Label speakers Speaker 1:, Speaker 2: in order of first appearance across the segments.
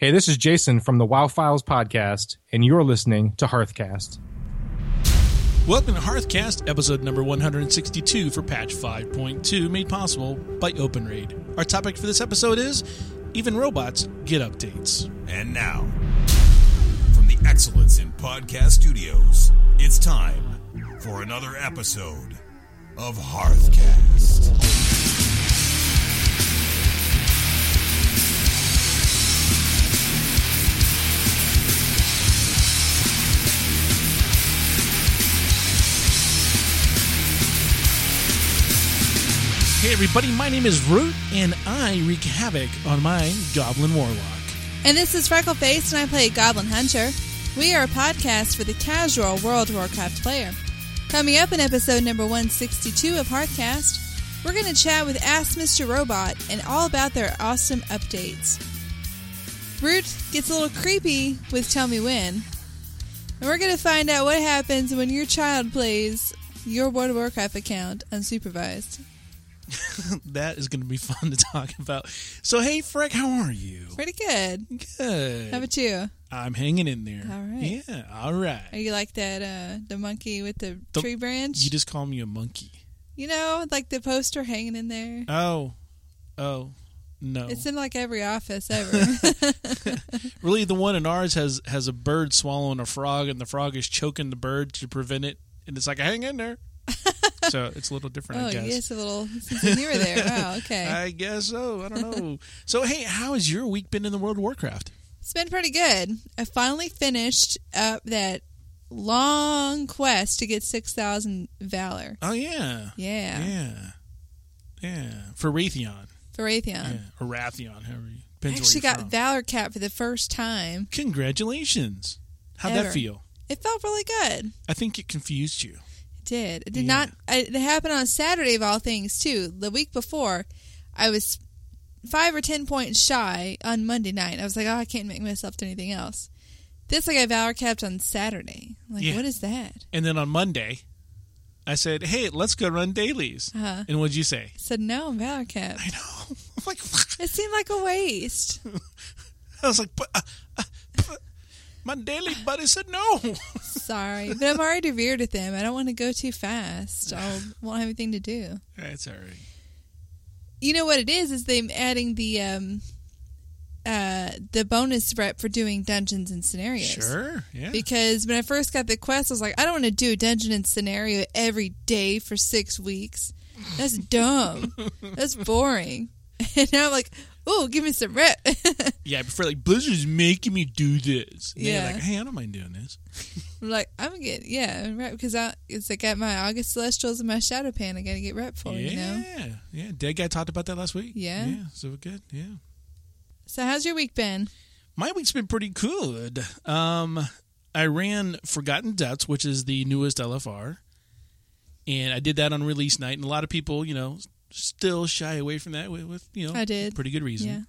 Speaker 1: Hey, this is Jason from the WoW Files podcast, and you're listening to Hearthcast.
Speaker 2: Welcome to Hearthcast, episode number 162 for patch 5.2, made possible by OpenRaid. Our topic for this episode is Even Robots Get Updates.
Speaker 3: And now, from the Excellence in Podcast Studios, it's time for another episode of Hearthcast.
Speaker 2: Hey everybody, my name is Root, and I wreak havoc on my Goblin Warlock.
Speaker 4: And this is Freckleface, and I play Goblin Hunter. We are a podcast for the casual World of Warcraft player. Coming up in episode number 162 of Hearthcast, we're going to chat with Ask Mr. Robot and all about their awesome updates. Root gets a little creepy with Tell Me When. And we're going to find out what happens when your child plays your World of Warcraft account unsupervised.
Speaker 2: that is going to be fun to talk about. So, hey, Freck, how are you?
Speaker 4: Pretty good.
Speaker 2: Good.
Speaker 4: How about you?
Speaker 2: I'm hanging in there.
Speaker 4: All right.
Speaker 2: Yeah, all right.
Speaker 4: Are you like that uh the monkey with the
Speaker 2: The-
Speaker 4: tree branch?
Speaker 2: You just call me a monkey.
Speaker 4: You know, like the poster hanging in there.
Speaker 2: Oh, oh, no.
Speaker 4: It's in like every office ever.
Speaker 2: really, the one in ours has has a bird swallowing a frog, and the frog is choking the bird to prevent it, and it's like hang in there. So uh, it's a little different,
Speaker 4: oh,
Speaker 2: I guess.
Speaker 4: yes, a little since you were there. Wow, okay.
Speaker 2: I guess so. I don't know. so, hey, how has your week been in the World of Warcraft?
Speaker 4: It's been pretty good. I finally finished up that long quest to get 6,000 Valor.
Speaker 2: Oh yeah,
Speaker 4: Yeah.
Speaker 2: yeah, yeah. For Raytheon,
Speaker 4: For Raytheon.
Speaker 2: yeah, or Wrathion, however you.
Speaker 4: I actually
Speaker 2: where you're
Speaker 4: got
Speaker 2: from.
Speaker 4: Valor Cap for the first time.
Speaker 2: Congratulations. How'd
Speaker 4: Ever.
Speaker 2: that feel?
Speaker 4: It felt really good.
Speaker 2: I think it confused you.
Speaker 4: Did. It did
Speaker 2: Yeah.
Speaker 4: not. I, it happened on Saturday of all things too. The week before, I was five or ten points shy on Monday night. I was like, oh, I can't make myself do anything else. This I got Valor capped on Saturday. I'm like,
Speaker 2: Yeah.
Speaker 4: what is that?
Speaker 2: And then on Monday, I said, "Hey, let's go run dailies."
Speaker 4: Uh-huh.
Speaker 2: And what'd you say?
Speaker 4: I said, no, I'm Valor capped.
Speaker 2: I know. I'm like,
Speaker 4: It seemed like a waste.
Speaker 2: I was like, but, uh, uh, but my daily buddy said no.
Speaker 4: Sorry, but I'm already veered with them. I don't want to go too fast. I won't have anything to do.
Speaker 2: That's all right.
Speaker 4: You know what it is? Is them adding the um, uh, the bonus rep for doing dungeons and scenarios.
Speaker 2: Sure. Yeah.
Speaker 4: Because when I first got the quest, I was like, I don't want to do a dungeon and scenario every day for six weeks. That's dumb. That's boring. And now I'm like, oh, give me some rep.
Speaker 2: yeah. I prefer like Blizzard's making me do this. And
Speaker 4: Yeah.
Speaker 2: Like, hey, I don't mind doing this.
Speaker 4: I'm like, I'm gonna get yeah, rep because I it's like got my August Celestials and my Shado-Pan. I gotta get rep for
Speaker 2: yeah.
Speaker 4: you know.
Speaker 2: Yeah. Yeah. Dead guy talked about that last week.
Speaker 4: Yeah.
Speaker 2: Yeah. So we're good. Yeah.
Speaker 4: So how's your week been?
Speaker 2: My week's been pretty good. Um, I ran Forgotten Depths, which is the newest LFR, and I did that on release night. And a lot of people, you know, still shy away from that with, with you know,
Speaker 4: I did.
Speaker 2: pretty good
Speaker 4: Yeah.
Speaker 2: reason.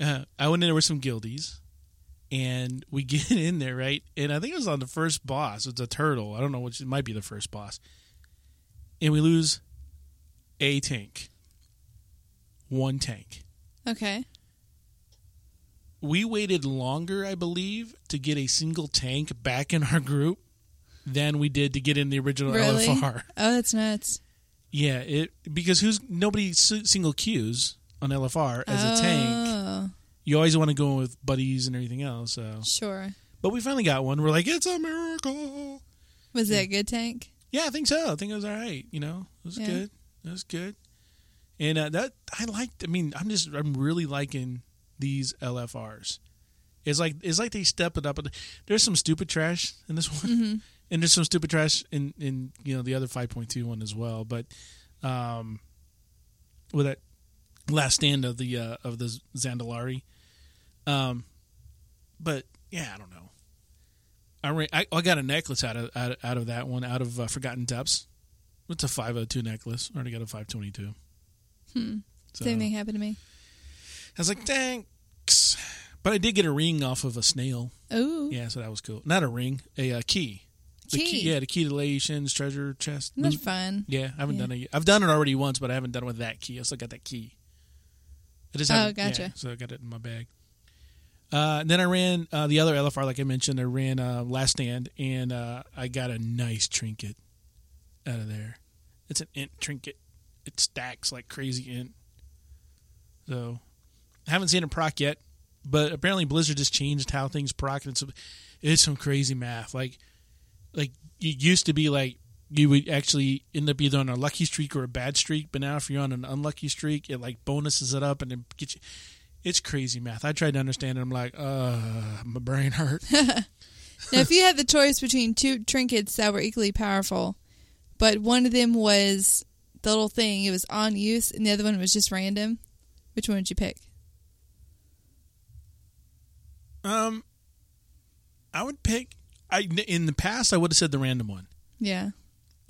Speaker 2: Uh, I went in there with some guildies, and we get in there right, and I think it was on the first boss. It's a turtle. I don't know which. It might be the first boss, and we lose a tank, one tank.
Speaker 4: Okay.
Speaker 2: we waited longer, I believe, to get a single tank back in our group than we did to get in the original
Speaker 4: Really?
Speaker 2: LFR.
Speaker 4: Oh, that's nuts.
Speaker 2: Yeah, it because who's nobody single queues on LFR as a tank.
Speaker 4: Oh,
Speaker 2: You always want to go with buddies and everything else. So,
Speaker 4: sure.
Speaker 2: but we finally got one. We're like, it's a miracle.
Speaker 4: Was that a good tank?
Speaker 2: Yeah, I think so. I think it was all right. You know, it was
Speaker 4: Yeah.
Speaker 2: good. It was good. And uh, that I liked. I mean, I'm just I'm really liking these LFRs. It's like it's like they step it up. There's some stupid trash in this one,
Speaker 4: Mm-hmm.
Speaker 2: And there's some stupid trash in in you know the other 5.2 one as well. But um, with that last stand of the uh, of the Zandalari, um, but yeah, I don't know. I, ran, I I got a necklace out of out, out of that one out of uh, Forgotten Depths. It's a 502 necklace. I already got a 522.
Speaker 4: Hmm.
Speaker 2: So,
Speaker 4: Same thing happened to me.
Speaker 2: I was like, thanks. But I did get a ring off of a snail.
Speaker 4: oh
Speaker 2: Yeah, so that was cool. Not a ring, a uh, key. The
Speaker 4: Key.
Speaker 2: Yeah, the key to Shin's treasure chest.
Speaker 4: That's
Speaker 2: Loot-
Speaker 4: fun.
Speaker 2: Yeah, I haven't
Speaker 4: Yeah.
Speaker 2: done it. Yet. I've done it already once, but I haven't done it with that key. I still got that key. I just
Speaker 4: Oh, gotcha.
Speaker 2: yeah, so I got it in my bag. Uh, then I ran uh, the other LFR, like I mentioned. I ran uh, Last Stand, and uh, I got a nice trinket out of there. It's an int trinket. It stacks like crazy int. So, I haven't seen it proc yet, but apparently Blizzard just changed how things proc, and it's, it's some crazy math. Like, like it used to be like you would actually end up either on a lucky streak or a bad streak, but now if you're on an unlucky streak, it like bonuses it up and it gets you. It's crazy math. I tried to understand it. I'm like, uh, my brain hurt.
Speaker 4: Now, if you had the choice between two trinkets that were equally powerful, but one of them was the little thing, it was on use, and the other one was just random, which one would you pick?
Speaker 2: Um, I would pick. I in the past I would have said the random one,
Speaker 4: Yeah.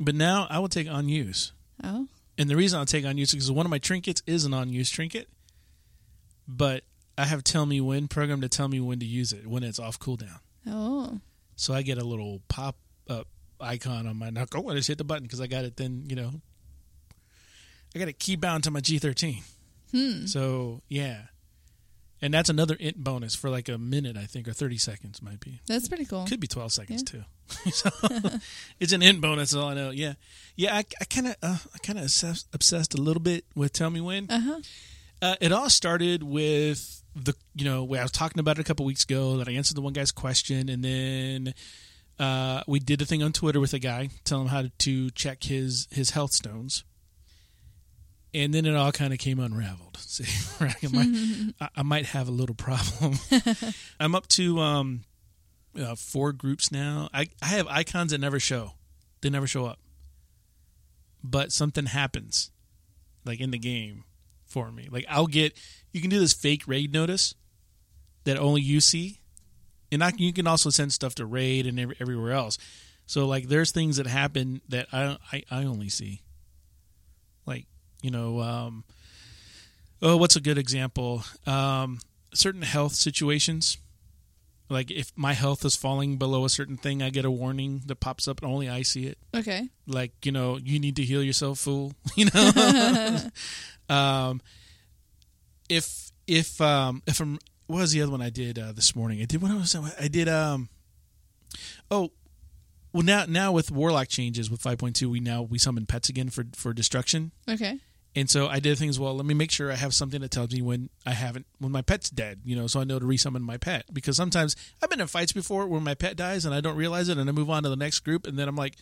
Speaker 2: but now I will take on use.
Speaker 4: Oh.
Speaker 2: And the reason I'll take on use is because one of my trinkets is an on use trinket, but I have tell me when program to tell me when to use it when it's off cooldown.
Speaker 4: Oh.
Speaker 2: So I get a little pop up icon on my knuckle. I just hit the button because I got it. Then you know, I got it key bound to my G13.
Speaker 4: Hmm.
Speaker 2: So yeah, and that's another int bonus for like a minute, I think, or thirty seconds might be.
Speaker 4: That's pretty cool.
Speaker 2: Could be twelve seconds too. so it's an int bonus. All I know. Yeah, yeah. I, I kind of, uh, I kind of obsessed, obsessed a little bit with Tell Me When.
Speaker 4: Uh huh.
Speaker 2: Uh, it all started with the, you know, I was talking about it a couple weeks ago that I answered the one guy's question, and then uh, we did a thing on Twitter with a guy, tell him how to check his his health stones, and then it all kind of came unraveled. See, right? I, might, I, I might have a little problem. I'm up to um, uh, four groups now. I I have icons that never show; they never show up, but something happens, like in the game for me. Like I'll get you can do this fake raid notice that only you see, and I, you can also send stuff to raid and every, everywhere else. So like there's things that happen that I I, I only see. Like you know, um, oh, what's a good example? Um, certain health situations. Like if my health is falling below a certain thing, I get a warning that pops up, and only I see it
Speaker 4: Okay.
Speaker 2: like you know you need to heal yourself fool you know um if if um if i'm what was the other one i did uh, this morning i did what was i did um oh well now now with warlock changes with 5.2 we now we summon pets again for for destruction
Speaker 4: Okay.
Speaker 2: And so I did things well. Let me make sure I have something that tells me when I haven't when my pet's dead, you know, so I know to resummon my pet. Because sometimes I've been in fights before where my pet dies and I don't realize it, and I move on to the next group, and then I'm like,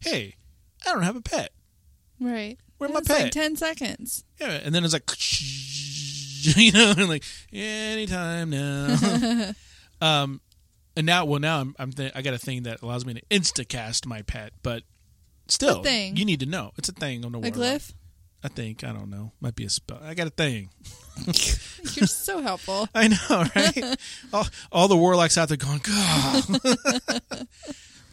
Speaker 2: "Hey, I don't have a pet.
Speaker 4: Right.
Speaker 2: Where'd my
Speaker 4: It's like
Speaker 2: pet?
Speaker 4: 10 seconds.
Speaker 2: Yeah." And then it's like, you know, and like anytime now. um, and now, well, now I'm, I'm th- I got a thing that allows me to insta cast my pet, but still,
Speaker 4: thing.
Speaker 2: you need to know it's a thing on the
Speaker 4: A glyph?
Speaker 2: I think I don't know, might be a spell. I got a thing.
Speaker 4: You're so helpful.
Speaker 2: I know, right? all, all the warlocks out there going, God.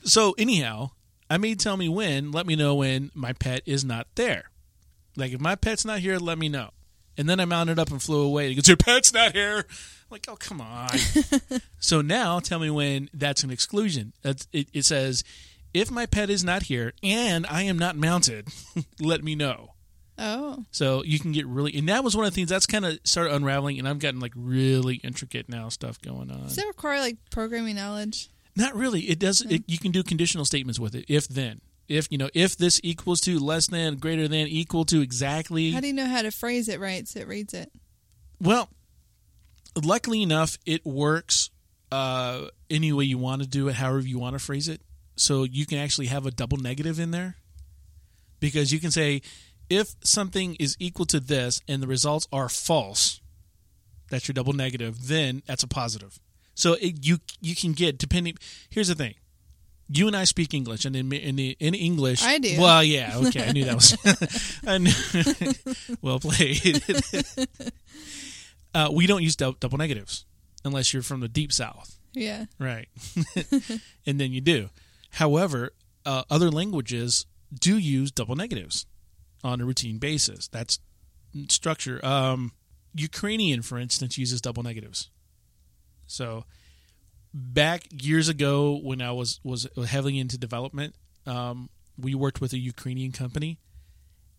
Speaker 2: so anyhow, I made tell me when. Let me know when my pet is not there. Like if my pet's not here, let me know. And then I mounted up and flew away. He goes, Your pet's not here. I'm like, oh come on. so now tell me when that's an exclusion. That's, it, it says, if my pet is not here and I am not mounted, let me know.
Speaker 4: Oh.
Speaker 2: So you can get really, and that was one of the things that's kind of started unraveling, and I've gotten like really intricate now stuff going on.
Speaker 4: Does that require like programming knowledge?
Speaker 2: Not really. It does. It, you can do conditional statements with it. If then, if you know, if this equals to, less than, greater than, equal to, exactly.
Speaker 4: How do you know how to phrase it right so it reads it?
Speaker 2: well, luckily enough, it works uh, any way you want to do it, however you want to phrase it. So you can actually have a double negative in there because you can say if something is equal to this and the results are false, that's your double negative. Then that's a positive. So it, you you can get depending. Here's the thing. You and I speak English, and in in, in English,
Speaker 4: I do.
Speaker 2: Well, yeah, okay, I knew that was. Knew, well played. uh, we don't use dou- double negatives unless you're from the deep south,
Speaker 4: Yeah.
Speaker 2: right? and then you do. However, uh, other languages do use double negatives on a routine basis. That's structure. Um, Ukrainian, for instance, uses double negatives. So back years ago when I was was heavily into development, um, we worked with a Ukrainian company,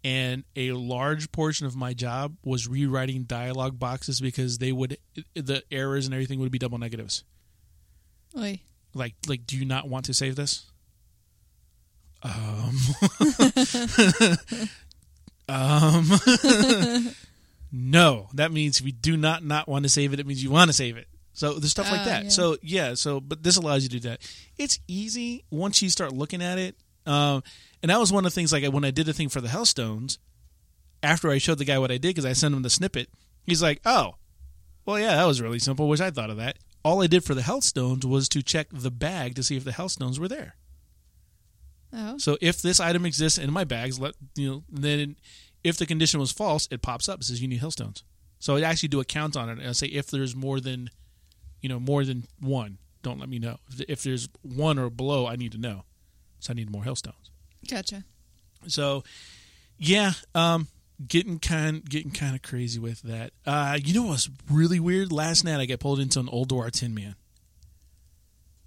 Speaker 2: and a large portion of my job was rewriting dialogue boxes because they would the errors and everything would be double negatives.
Speaker 4: Oy.
Speaker 2: Like like do you not want to save this? Um Um No, that means if you do not not want to save it, it means you want to save it. So there's stuff like
Speaker 4: Oh,
Speaker 2: that.
Speaker 4: yeah.
Speaker 2: So yeah, so but this allows you to do that. It's easy once you start looking at it. Um, and that was one of the things like when I did the thing for the Healthstones. After I showed the guy what I did because I sent him the snippet, he's like, "Oh, well, yeah, that was really simple. Wish I thought of that." All I did for the Healthstones was to check the bag to see if the Healthstones were there.
Speaker 4: Oh.
Speaker 2: So if this item exists in my bags, let you know, then if the condition was false, it pops up. It says you need Healthstones. So I actually do a count on it, and I say if there's more than, you know, more than one, don't let me know. If, there's one or below, I need to know. So I need more Healthstones.
Speaker 4: Gotcha.
Speaker 2: So, yeah, um, getting kind getting kind of crazy with that. Uh, you know what's really weird? Last night I got pulled into an Ulduar Tin Man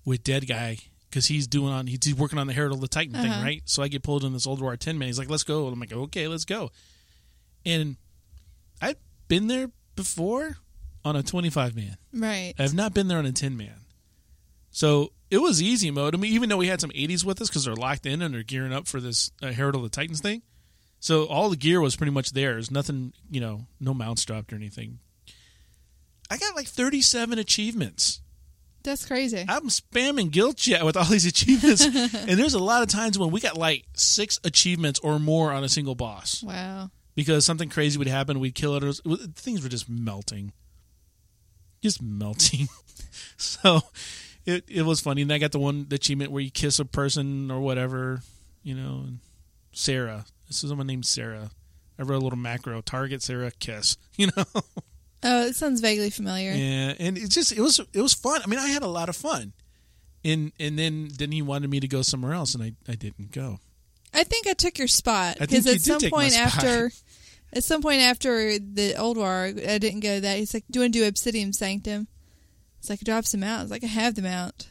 Speaker 2: with Dead Guy because he's doing on he's working on the Herald of the Titan thing,
Speaker 4: Uh-huh.
Speaker 2: right? So I get pulled in this Ulduar Ten Man. He's like, "Let's go." I'm like, "Okay, let's go." And I've been there before on a 25 man.
Speaker 4: Right.
Speaker 2: I've not been there on a 10 man. So it was easy mode. I mean, even though we had some 80s with us because they're locked in and they're gearing up for this uh, Herald of the Titans thing. So all the gear was pretty much theirs. Nothing, you know, no mounts dropped or anything. I got like 37 achievements.
Speaker 4: That's crazy.
Speaker 2: I'm spamming guild chat with all these achievements. and there's a lot of times when we got like six achievements or more on a single boss
Speaker 4: Wow.
Speaker 2: because something crazy would happen. We'd kill it. Or, it was- things were just melting, just melting. so it it was funny. And I got the one the achievement where you kiss a person or whatever, you know. And Sarah, this is someone named Sarah. I wrote a little macro: target Sarah, kiss. You know.
Speaker 4: Oh, it sounds vaguely familiar.
Speaker 2: Yeah, and it just it was it was fun. I mean, I had a lot of fun. And and then then he wanted me to go somewhere else, and I, I didn't go.
Speaker 4: I think I took your spot because at some point after, at some point after the Ulduar, I didn't go that. He's like, "Do you want to do Obsidian Sanctum?" It's like drop some out. I was like, "I have them out,"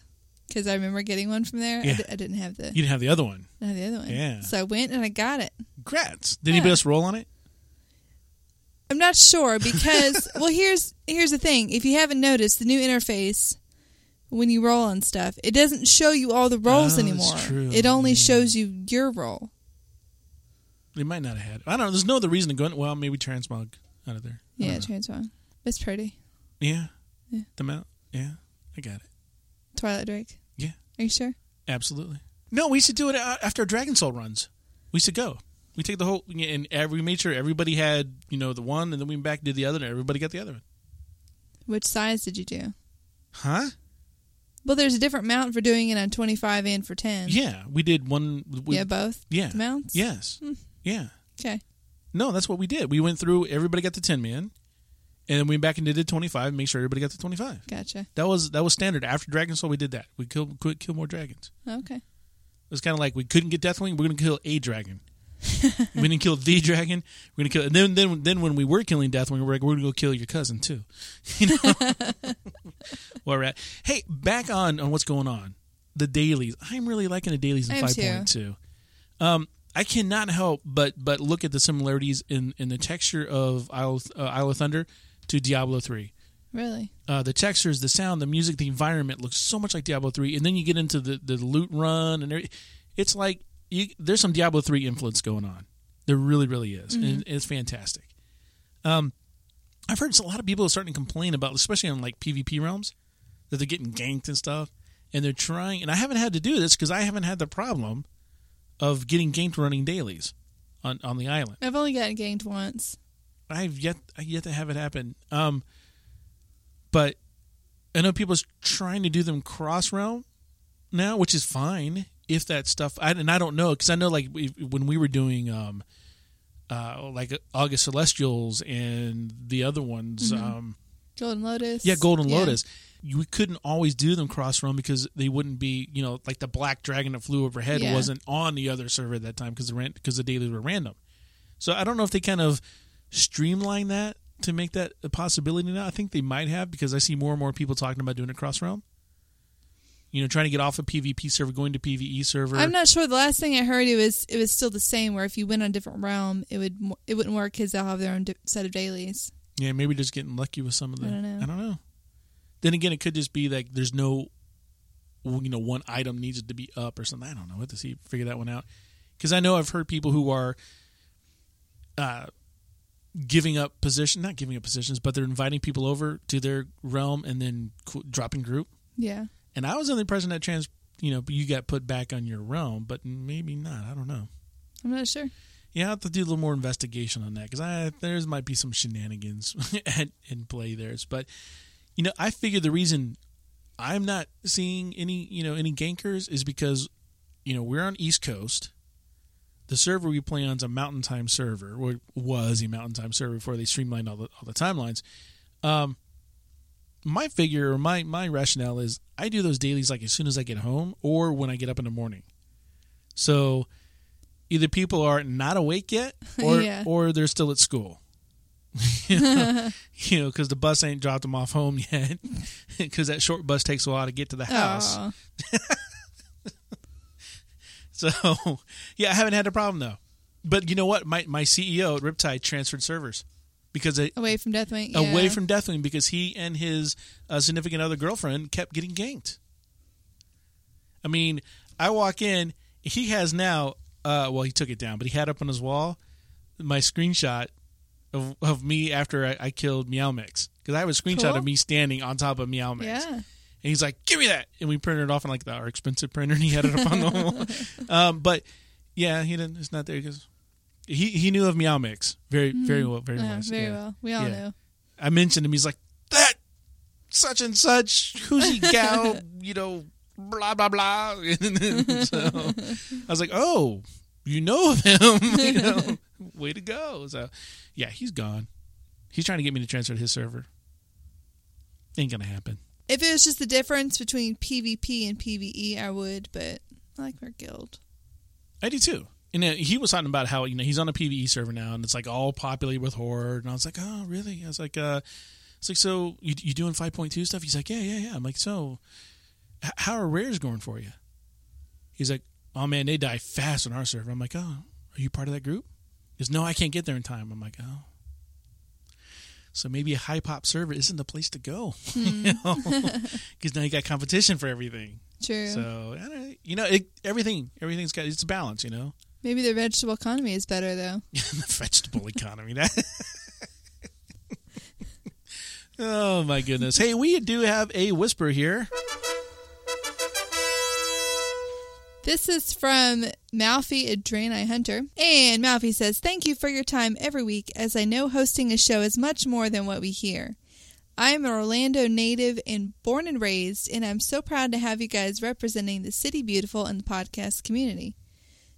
Speaker 4: because I remember getting one from there. I,
Speaker 2: Yeah.
Speaker 4: di- I didn't have the,
Speaker 2: You didn't have the other one.
Speaker 4: I had the other one.
Speaker 2: Yeah.
Speaker 4: So I went and I got it.
Speaker 2: Congrats. Did
Speaker 4: Yeah.
Speaker 2: anybody else roll on it?
Speaker 4: I'm not sure because well, here's here's the thing. If you haven't noticed, the new interface when you roll on stuff, it doesn't show you all the rolls
Speaker 2: Oh, that's
Speaker 4: anymore.
Speaker 2: true.
Speaker 4: It only
Speaker 2: Yeah.
Speaker 4: shows you your roll.
Speaker 2: They might not have had. I don't know. There's no other reason to go. In. Well, maybe transmog out of there. I
Speaker 4: Yeah,
Speaker 2: don't
Speaker 4: It's pretty.
Speaker 2: yeah.
Speaker 4: Yeah.
Speaker 2: The mount. Yeah, I got it.
Speaker 4: Twilight Drake.
Speaker 2: Yeah.
Speaker 4: Are you sure?
Speaker 2: Absolutely. No, we to do it after Dragon Soul runs. We to go. We take the whole and every we made sure everybody had you know the one, and then we went back and did the other, and everybody got the other one.
Speaker 4: Which size did you do?
Speaker 2: Huh?
Speaker 4: Well, there's a different mount for doing it on 25 and for 10.
Speaker 2: Yeah, we did one. We,
Speaker 4: yeah, both
Speaker 2: yeah,
Speaker 4: mounts.
Speaker 2: yes,
Speaker 4: Hmm.
Speaker 2: yeah.
Speaker 4: Okay.
Speaker 2: No, that's what we did. We went through. Everybody got the ten man, and then we went back and did the twenty five. and Make sure everybody got the twenty five.
Speaker 4: Gotcha.
Speaker 2: That was that was standard. After Dragon Soul, we did that. We killed could kill more dragons.
Speaker 4: Okay.
Speaker 2: It was kind of like we couldn't get Deathwing. We're going to kill a dragon. we didn't kill the dragon. We're going to kill. And then then then when we were killing Deathwing, we're like, we're going to go kill your cousin too. You know. Where we're at. Hey, back on on what's going on. The dailies. I'm really liking the dailies in five point two. Um, I cannot help but but look at the similarities in in the texture of Isle, uh, Isle of Thunder to Diablo three
Speaker 4: Really?
Speaker 2: uh, the textures, the sound, the music, the environment looks so much like Diablo three, and then you get into the the loot run, and every- it's like you, there's some Diablo three influence going on. There really, really is, and it's fantastic. Um, I've heard a lot of people are starting to complain about, especially on like PvP realms, that they're getting ganked and stuff, and they're trying. And I haven't had to do this because I haven't had the problem of getting ganked running dailies on on the island.
Speaker 4: I've only gotten ganked once.
Speaker 2: I've yet I've yet to have it happen. Um, but I know people's trying to do them cross realm now, which is fine if that stuff. I, and I don't know because I know like we, when we were doing um, uh, like August Celestials and the other ones, um,
Speaker 4: Golden Lotus.
Speaker 2: yeah, Golden
Speaker 4: Yeah.
Speaker 2: Lotus. You we couldn't always do them cross realm because they wouldn't be, you know, like the black dragon that flew overhead
Speaker 4: Yeah.
Speaker 2: wasn't on the other server at that time because the ran- because the dailies were random. So I don't know if they kind of streamline that to make that a possibility now. I think they might have because I see more and more people talking about doing it cross realm. You know, trying to get off a PvP server, going to PvE server.
Speaker 4: I'm not sure. The last thing I heard, it was it was still the same. Where if you went on a different realm, it would it wouldn't work because they'll have their own set of dailies.
Speaker 2: Yeah, maybe just getting lucky with some of them.
Speaker 4: I don't know.
Speaker 2: I don't know. Then again, it could just be like there's no, you know, one item needs to be up or something. I don't know. What to see figure that one out. Because I know I've heard people who are, uh, giving up position, not giving up positions, but they're inviting people over to their realm and then dropping group.
Speaker 4: Yeah,
Speaker 2: And I was under the impression that trans, you know, you got put back on your realm, but maybe not. I don't know.
Speaker 4: I'm not sure.
Speaker 2: Yeah, I have to do a little more investigation on that because I there's might be some shenanigans at, in play there. But you know, I figure the reason I'm not seeing any you know any gankers is because you know we're on East Coast. The server we play on is a Mountain Time server, or was a Mountain Time server before they streamlined all the all the timelines. Um, my figure or my my rationale is I do those dailies like as soon as I get home or when I get up in the morning. So either people are not awake yet or
Speaker 4: Yeah.
Speaker 2: or they're still at school. you know, because the bus ain't dropped them off home yet. Because that short bus takes a while to get to the house. So, yeah, I haven't had a problem though. But you know what? My my CEO at Riptide transferred servers because it,
Speaker 4: away from Deathwing.
Speaker 2: away from Deathwing because he and his uh, significant other girlfriend kept getting ganked. I mean, I walk in, he has now. Uh, well, he took it down, but he had up on his wall my screenshot of, of me after I, I killed Meow Mix because I have a screenshot
Speaker 4: Cool.
Speaker 2: of me standing on top of Meow Mix.
Speaker 4: Yeah,
Speaker 2: And he's like, "Give me that!" And we printed it off on like the, our expensive printer, and he had it up on the wall. Um, but yeah, he didn't. It's not there because he he knew of Meow Mix very mm-hmm. very well very well.
Speaker 4: very
Speaker 2: yeah.
Speaker 4: well. We all
Speaker 2: Yeah.
Speaker 4: know.
Speaker 2: I mentioned him. He's like that such and such. Who's he gal? you know, blah blah blah. so I was like, oh, you know of him. you know, way to go. So yeah, he's gone. He's trying to get me to transfer to his server. Ain't gonna happen.
Speaker 4: If it was just the difference between PvP and PvE, I would. But I like our guild.
Speaker 2: I do too. And he was talking about how you know he's on a PVE server now, and it's like all populated with horde. And I was like, oh, really? I was like, uh, it's like, so you you doing five point two stuff? He's like, yeah, yeah, yeah. I'm like, so h- how are rares going for you? He's like, oh man, they die fast on our server. I'm like, oh, are you part of that group? He goes, no, I can't get there in time. I'm like, oh. So maybe a high pop server isn't the place to go, you know, because now you got competition for everything.
Speaker 4: True.
Speaker 2: So I don't, you know, it, everything, everything's got it's a balance, you know.
Speaker 4: Maybe the vegetable economy is better though.
Speaker 2: the vegetable economy. Oh my goodness! Hey, we do have a whisper here.
Speaker 4: This is from Malfi Adreni Hunter. And Malfi says, Thank you for your time every week, as I know hosting a show is much more than what we hear. I am an Orlando native and born and raised, and I'm so proud to have you guys representing the city beautiful and the podcast community.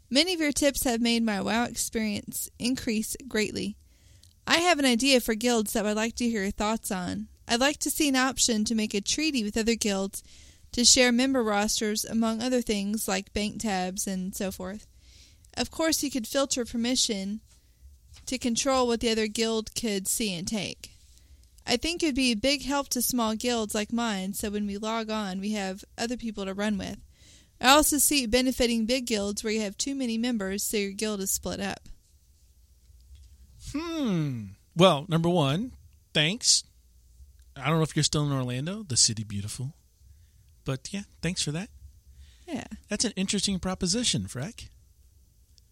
Speaker 4: Many of your tips have made my WoW experience increase greatly. I have an idea for guilds that I'd like to hear your thoughts on. I'd like to see an option to make a treaty with other guilds to share member rosters, among other things like bank tabs and so forth. Of course, you could filter permission to control what the other guild could see and take. I think it would be a big help to small guilds like mine, so when we log on, we have other people to run with. I also see it benefiting big guilds where you have too many members, so your guild is split up.
Speaker 2: Hmm. Well, number one, thanks. I don't know if you're still in Orlando, the city beautiful, but yeah, thanks for that.
Speaker 4: Yeah.
Speaker 2: That's an interesting proposition, Freck.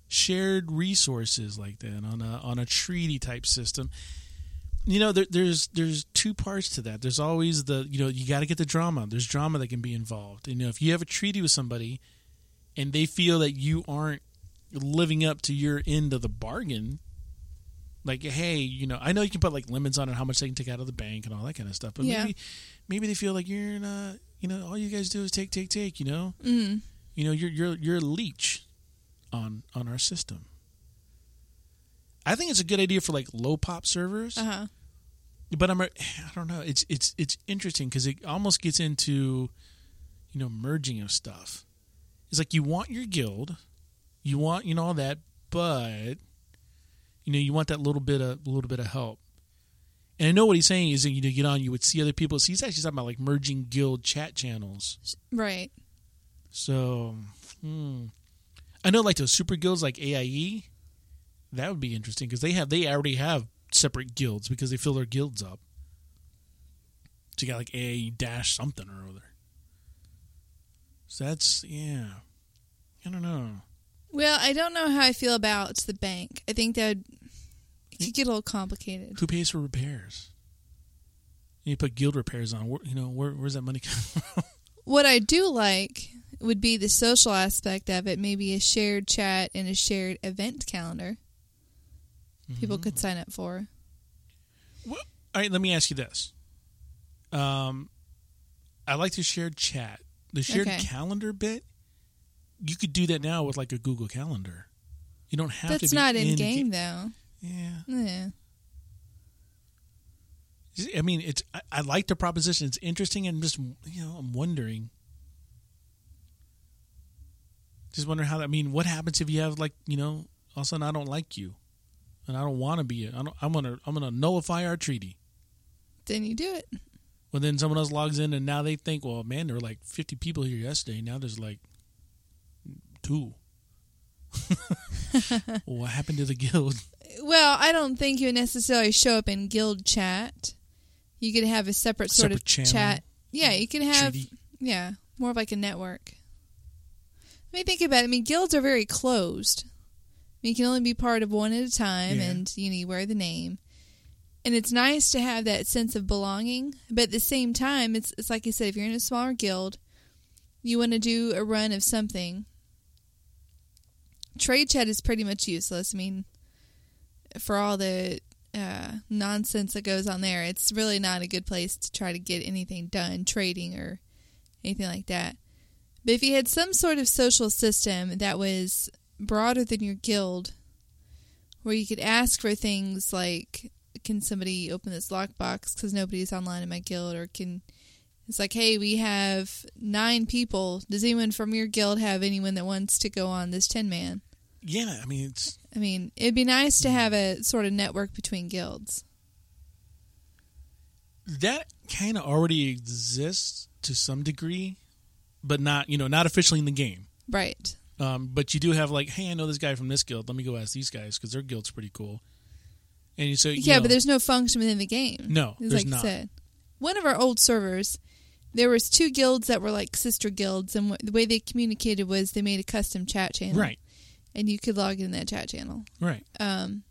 Speaker 2: Shared resources like that on a on a treaty type system. You know, there, there's there's two parts to that. There's always the you know you got to get the drama. There's drama that can be involved. You know, if you have a treaty with somebody, and they feel that you aren't living up to your end of the bargain, like hey, you know, I know you can put like limits on it, how much they can take out of the bank and all that kind of stuff. But
Speaker 4: Yeah.
Speaker 2: maybe maybe they feel like you're not. You know, all you guys do is take, take, take. You know,
Speaker 4: Mm.
Speaker 2: you know you're you're you're a leech on on our system i think it's a good idea for like low pop servers
Speaker 4: Uh huh.
Speaker 2: but i'm i don't know it's it's it's interesting because it almost gets into you know merging of stuff it's like you want your guild you want you know all that but you know you want that little bit of little bit of help and i know what he's saying is that you know get on you would see other people see he's actually talking about like merging guild chat channels
Speaker 4: Right.
Speaker 2: So, hmm. I know like those super guilds like AIE, that would be interesting because they have they already have separate guilds because they fill their guilds up. So you got like a dash something or other. So that's yeah. I don't know.
Speaker 4: Well, I don't know how I feel about the bank. I think that would, it could get a little complicated.
Speaker 2: Who pays for repairs? You put guild repairs on. Where, you know where, where's that money coming from?
Speaker 4: What I do like would be the social aspect of it, maybe a shared chat and a shared event calendar. People could sign up for.
Speaker 2: Well, all right, let me ask you this. Um, I like the shared chat. The shared
Speaker 4: Okay.
Speaker 2: calendar bit, you could do that now with like a Google Calendar. You don't have to
Speaker 4: That's
Speaker 2: be
Speaker 4: not in game
Speaker 2: ga-
Speaker 4: though.
Speaker 2: Yeah,
Speaker 4: Yeah.
Speaker 2: I mean, it's. I, I like the proposition. It's interesting, and just you know, I'm wondering. Just wondering how. that- I mean, what happens if you have like you know, all of a sudden I don't like you, and I don't want to be. I don't. I'm gonna. I'm gonna nullify our treaty.
Speaker 4: Then you do it.
Speaker 2: Well, then someone else logs in, and now they think, well, man, there were like 50 people here yesterday. Now there's like two. what happened to the guild?
Speaker 4: Well, I don't think you would necessarily show up in guild chat. You could have a separate sort
Speaker 2: Separate
Speaker 4: of
Speaker 2: channel.
Speaker 4: chat. Yeah, you could have
Speaker 2: Treaty.
Speaker 4: yeah, more of like a network. I mean, think about it. I mean, guilds are very closed. You can only be part of one at a time,
Speaker 2: Yeah.
Speaker 4: and you know you wear the name. And it's nice to have that sense of belonging, but at the same time, it's it's like you said, if you're in a smaller guild, you want to do a run of something. Trade chat is pretty much useless. I mean, for all the uh, nonsense that goes on there, it's really not a good place to try to get anything done, trading or anything like that. But if you had some sort of social system that was broader than your guild, where you could ask for things like, can somebody open this lockbox because nobody's online in my guild, or can it's like, hey, we have nine people. Does anyone from your guild have anyone that wants to go on this ten man?
Speaker 2: Yeah, I mean, it's
Speaker 4: I mean, it'd be nice to have a sort of network between guilds.
Speaker 2: that kind of already exists to some degree, but not, you know, not officially in the game.
Speaker 4: Right.
Speaker 2: Um, but you do have like, hey, I know this guy from this guild. Let me go ask these guys because their guild's pretty cool. And you so you
Speaker 4: Yeah,
Speaker 2: know,
Speaker 4: but there's no function within the game.
Speaker 2: no,
Speaker 4: It's
Speaker 2: there's
Speaker 4: like
Speaker 2: not.
Speaker 4: said. One of our old servers, there was two guilds that were like sister guilds, and the way they communicated was they made a custom chat channel,
Speaker 2: Right,
Speaker 4: And you could log in that chat channel.
Speaker 2: right.
Speaker 4: Um,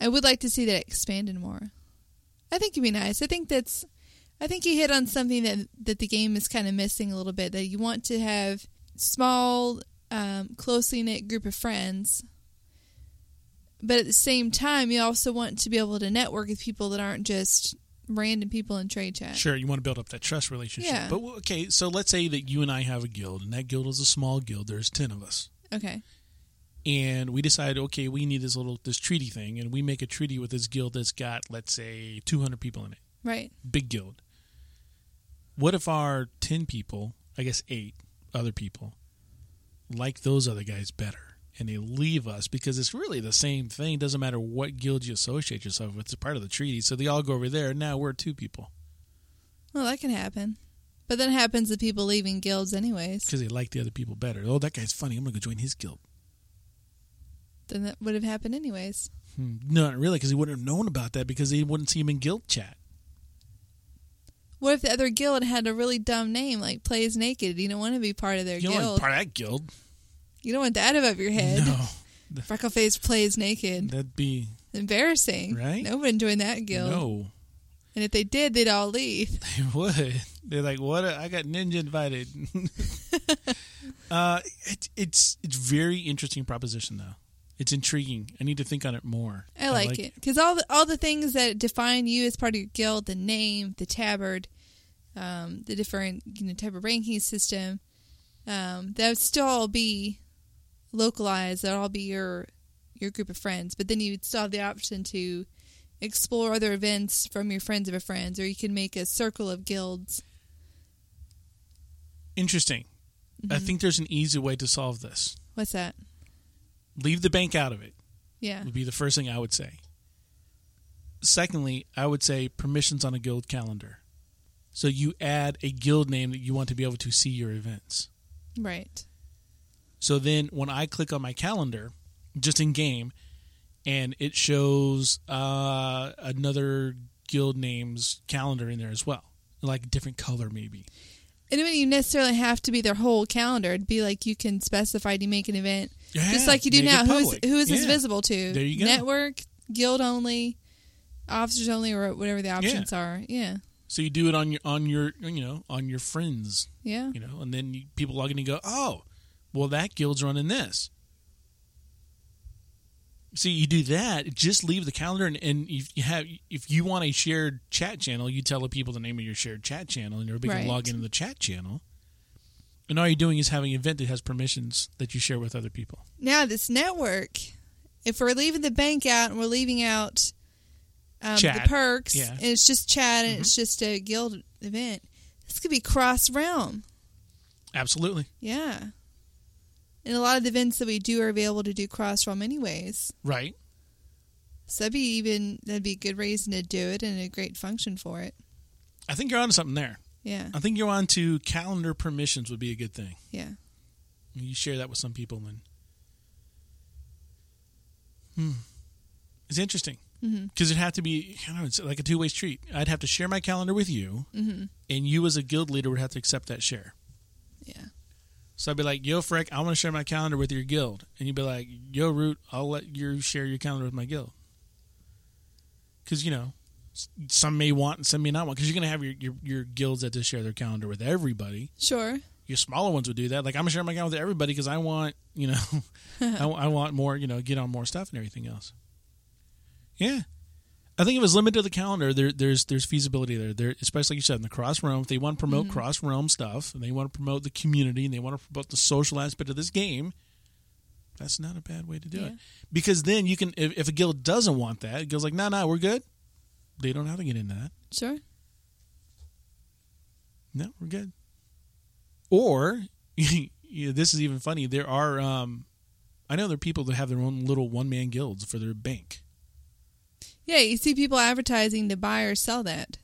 Speaker 4: I would like to see that expanded more. I think it'd be nice. I think that's. I think you hit on something that that the game is kind of missing a little bit. That you want to have small, um, closely knit group of friends, but at the same time, you also want to be able to network with people that aren't just random people in trade chat.
Speaker 2: Sure, you want to build up that trust relationship.
Speaker 4: Yeah.
Speaker 2: But okay, so let's say that you and I have a guild, and that guild is a small guild. There's ten of us,
Speaker 4: Okay.
Speaker 2: and we decide, okay, we need this little this treaty thing, and we make a treaty with this guild that's got, let's say, 200 people in it,
Speaker 4: Right.
Speaker 2: big guild. What if our 10 people, I guess eight other people, like those other guys better, and they leave us because it's really the same thing. Doesn't matter what guild you associate yourself with; it's part of the treaty. So they all go over there. Now we're two people
Speaker 4: Well, that can happen. But then it happens to people leaving guilds anyways.
Speaker 2: because they like the other people better. Oh, that guy's funny. I'm gonna go join his guild.
Speaker 4: Then that would have happened anyways.
Speaker 2: Hmm. Not really, because he wouldn't have known about that because he wouldn't see him in guild chat.
Speaker 4: What if the other guild had a really dumb name like Plays Naked? You don't want to be part of their
Speaker 2: You don't want
Speaker 4: guild.
Speaker 2: to be part of that guild.
Speaker 4: you don't want that above your head.
Speaker 2: No,
Speaker 4: Freckleface Plays Naked.
Speaker 2: that'd be
Speaker 4: Embarrassing.
Speaker 2: Right?
Speaker 4: No one joined that guild.
Speaker 2: no.
Speaker 4: And if they did, they'd all leave.
Speaker 2: They would. They're like, what? I got ninja invited. uh, it, it's it's very interesting proposition though. It's intriguing. I need to think on it more.
Speaker 4: I like, it because all the all the things that define you as part of your guild, the name, the tabard, um, the different you know type of ranking system, um, that would still all be localized. That would all be your your group of friends. But then you would still have the option to explore other events from your friends of a friends, or you can make a circle of guilds.
Speaker 2: Interesting.
Speaker 4: Mm-hmm.
Speaker 2: I think there's an easy way to solve this.
Speaker 4: What's that?
Speaker 2: Leave the bank out of it.
Speaker 4: Yeah.
Speaker 2: would be the first thing I would say. Secondly, I would say permissions on a guild calendar. So you add a guild name that you want to be able to see your events.
Speaker 4: Right.
Speaker 2: So then when I click on my calendar, just in game, and it shows uh, another guild name's calendar in there as well, like a different color maybe.
Speaker 4: And it wouldn't even necessarily have to be their whole calendar. It'd be like you can specify to make an event
Speaker 2: Yeah,
Speaker 4: just like you do now. Who's who is this
Speaker 2: Yeah.
Speaker 4: visible to?
Speaker 2: There you go.
Speaker 4: Network, guild only, officers only, or whatever the options are. Yeah,
Speaker 2: So you do it on your on your you know on your friends,
Speaker 4: yeah,
Speaker 2: you know, and then you, people log in and go, oh, well that guild's running this. See, you do that. Just leave the calendar, and, and if you have, if you want a shared chat channel, you tell the people the name of your shared chat channel, and everybody
Speaker 4: Right.
Speaker 2: can log into the chat channel. And all you're doing is having an event that has permissions that you share with other people.
Speaker 4: Now this network, if we're leaving the bank out and we're leaving out um, the perks,
Speaker 2: Yeah.
Speaker 4: and it's just chat and
Speaker 2: Mm-hmm.
Speaker 4: it's just a guild event, this could be cross realm.
Speaker 2: Absolutely,
Speaker 4: Yeah, and a lot of the events that we do are available to do cross realm anyways.
Speaker 2: right?
Speaker 4: So that'd be even that'd be a good reason to do it and a great function for it.
Speaker 2: I think you're onto something there.
Speaker 4: Yeah,
Speaker 2: I think you're on to calendar permissions would be a good thing.
Speaker 4: yeah.
Speaker 2: You share that with some people, and hmm. it's interesting because it'd have to be I don't know, it's like a two way street. I'd have to share my calendar with you,
Speaker 4: Mm-hmm.
Speaker 2: and you as a guild leader would have to accept that share.
Speaker 4: Yeah.
Speaker 2: So I'd be like, "Yo, Frick, I want to share my calendar with your guild," and you'd be like, "Yo, Root, I'll let you share your calendar with my guild." Because you know, some may want and some may not want. Because you're gonna have your, your your guilds that just share their calendar with everybody
Speaker 4: Sure.
Speaker 2: your smaller ones would do that. Like I'm gonna share my calendar with everybody because I want, you know, I, I want more, you know, get on more stuff and everything else. Yeah, I think if it's limited to the calendar, there, there's there's feasibility there. There, especially like you said in the cross realm. If they want to promote cross realm stuff and they want to promote the community and they want to promote the social aspect of this game, that's not a bad way to do
Speaker 4: Yeah.
Speaker 2: it. Because then you can, if, if a guild doesn't want that, it goes like, no, no, we're good. They don't have to get into that.
Speaker 4: Sure.
Speaker 2: No, we're good. Or yeah, this is even funny. There are, um, I know there are people that have their own little one man guilds for their bank.
Speaker 4: Yeah, you see people advertising to buy or sell that.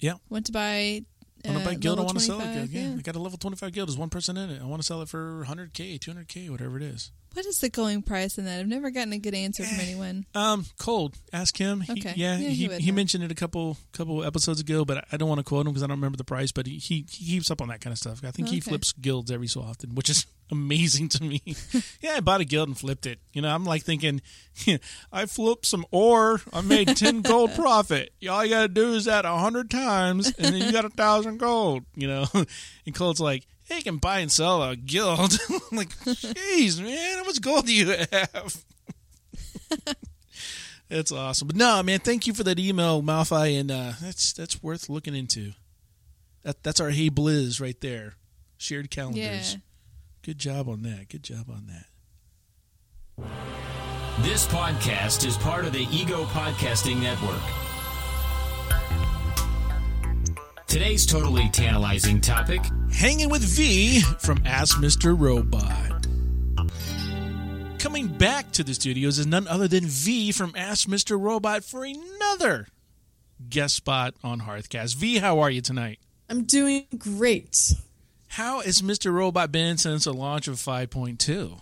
Speaker 2: Yeah.
Speaker 4: Want to buy?
Speaker 2: I want
Speaker 4: uh,
Speaker 2: to buy guild. I want to sell it.
Speaker 4: 25,
Speaker 2: Yeah, I got a level twenty five guild. There's one person in it. I want to sell it for hundred k, two hundred k, whatever it is.
Speaker 4: What is the going price in that? I've never gotten a good answer from anyone.
Speaker 2: Um, cold. Ask him. He,
Speaker 4: Okay.
Speaker 2: Yeah,
Speaker 4: Yeah,
Speaker 2: he,
Speaker 4: he
Speaker 2: he, mentioned it a couple couple episodes ago, but I don't want to quote him because I don't remember the price. But he, he he keeps up on that kind of stuff. I think he flips guilds every so often, which is amazing to me. yeah, I bought a guild and flipped it. You know, I'm like thinking, I flipped some ore, I made ten gold profit. All you got to do is that a hundred times, and then you got a thousand gold. You know, and Cole's like. Hey, you can buy and sell a guild. I'm like, jeez, man, how much gold do you have? That's awesome. But no, man, thank you for that email, Malfi, and uh, that's that's worth looking into. That that's our Hey Blizz right there. Shared calendars.
Speaker 4: Yeah.
Speaker 2: Good job on that. Good job on that.
Speaker 5: This podcast is part of the Ego Podcasting Network. Today's totally tantalizing topic
Speaker 2: Hanging with V from Ask Mr. Robot. Coming back to the studios is none other than V from Ask Mr. Robot for another guest spot on Hearthcast. V, how are you tonight?
Speaker 6: I'm doing great.
Speaker 2: How has Mr. Robot been since the launch of 5.2?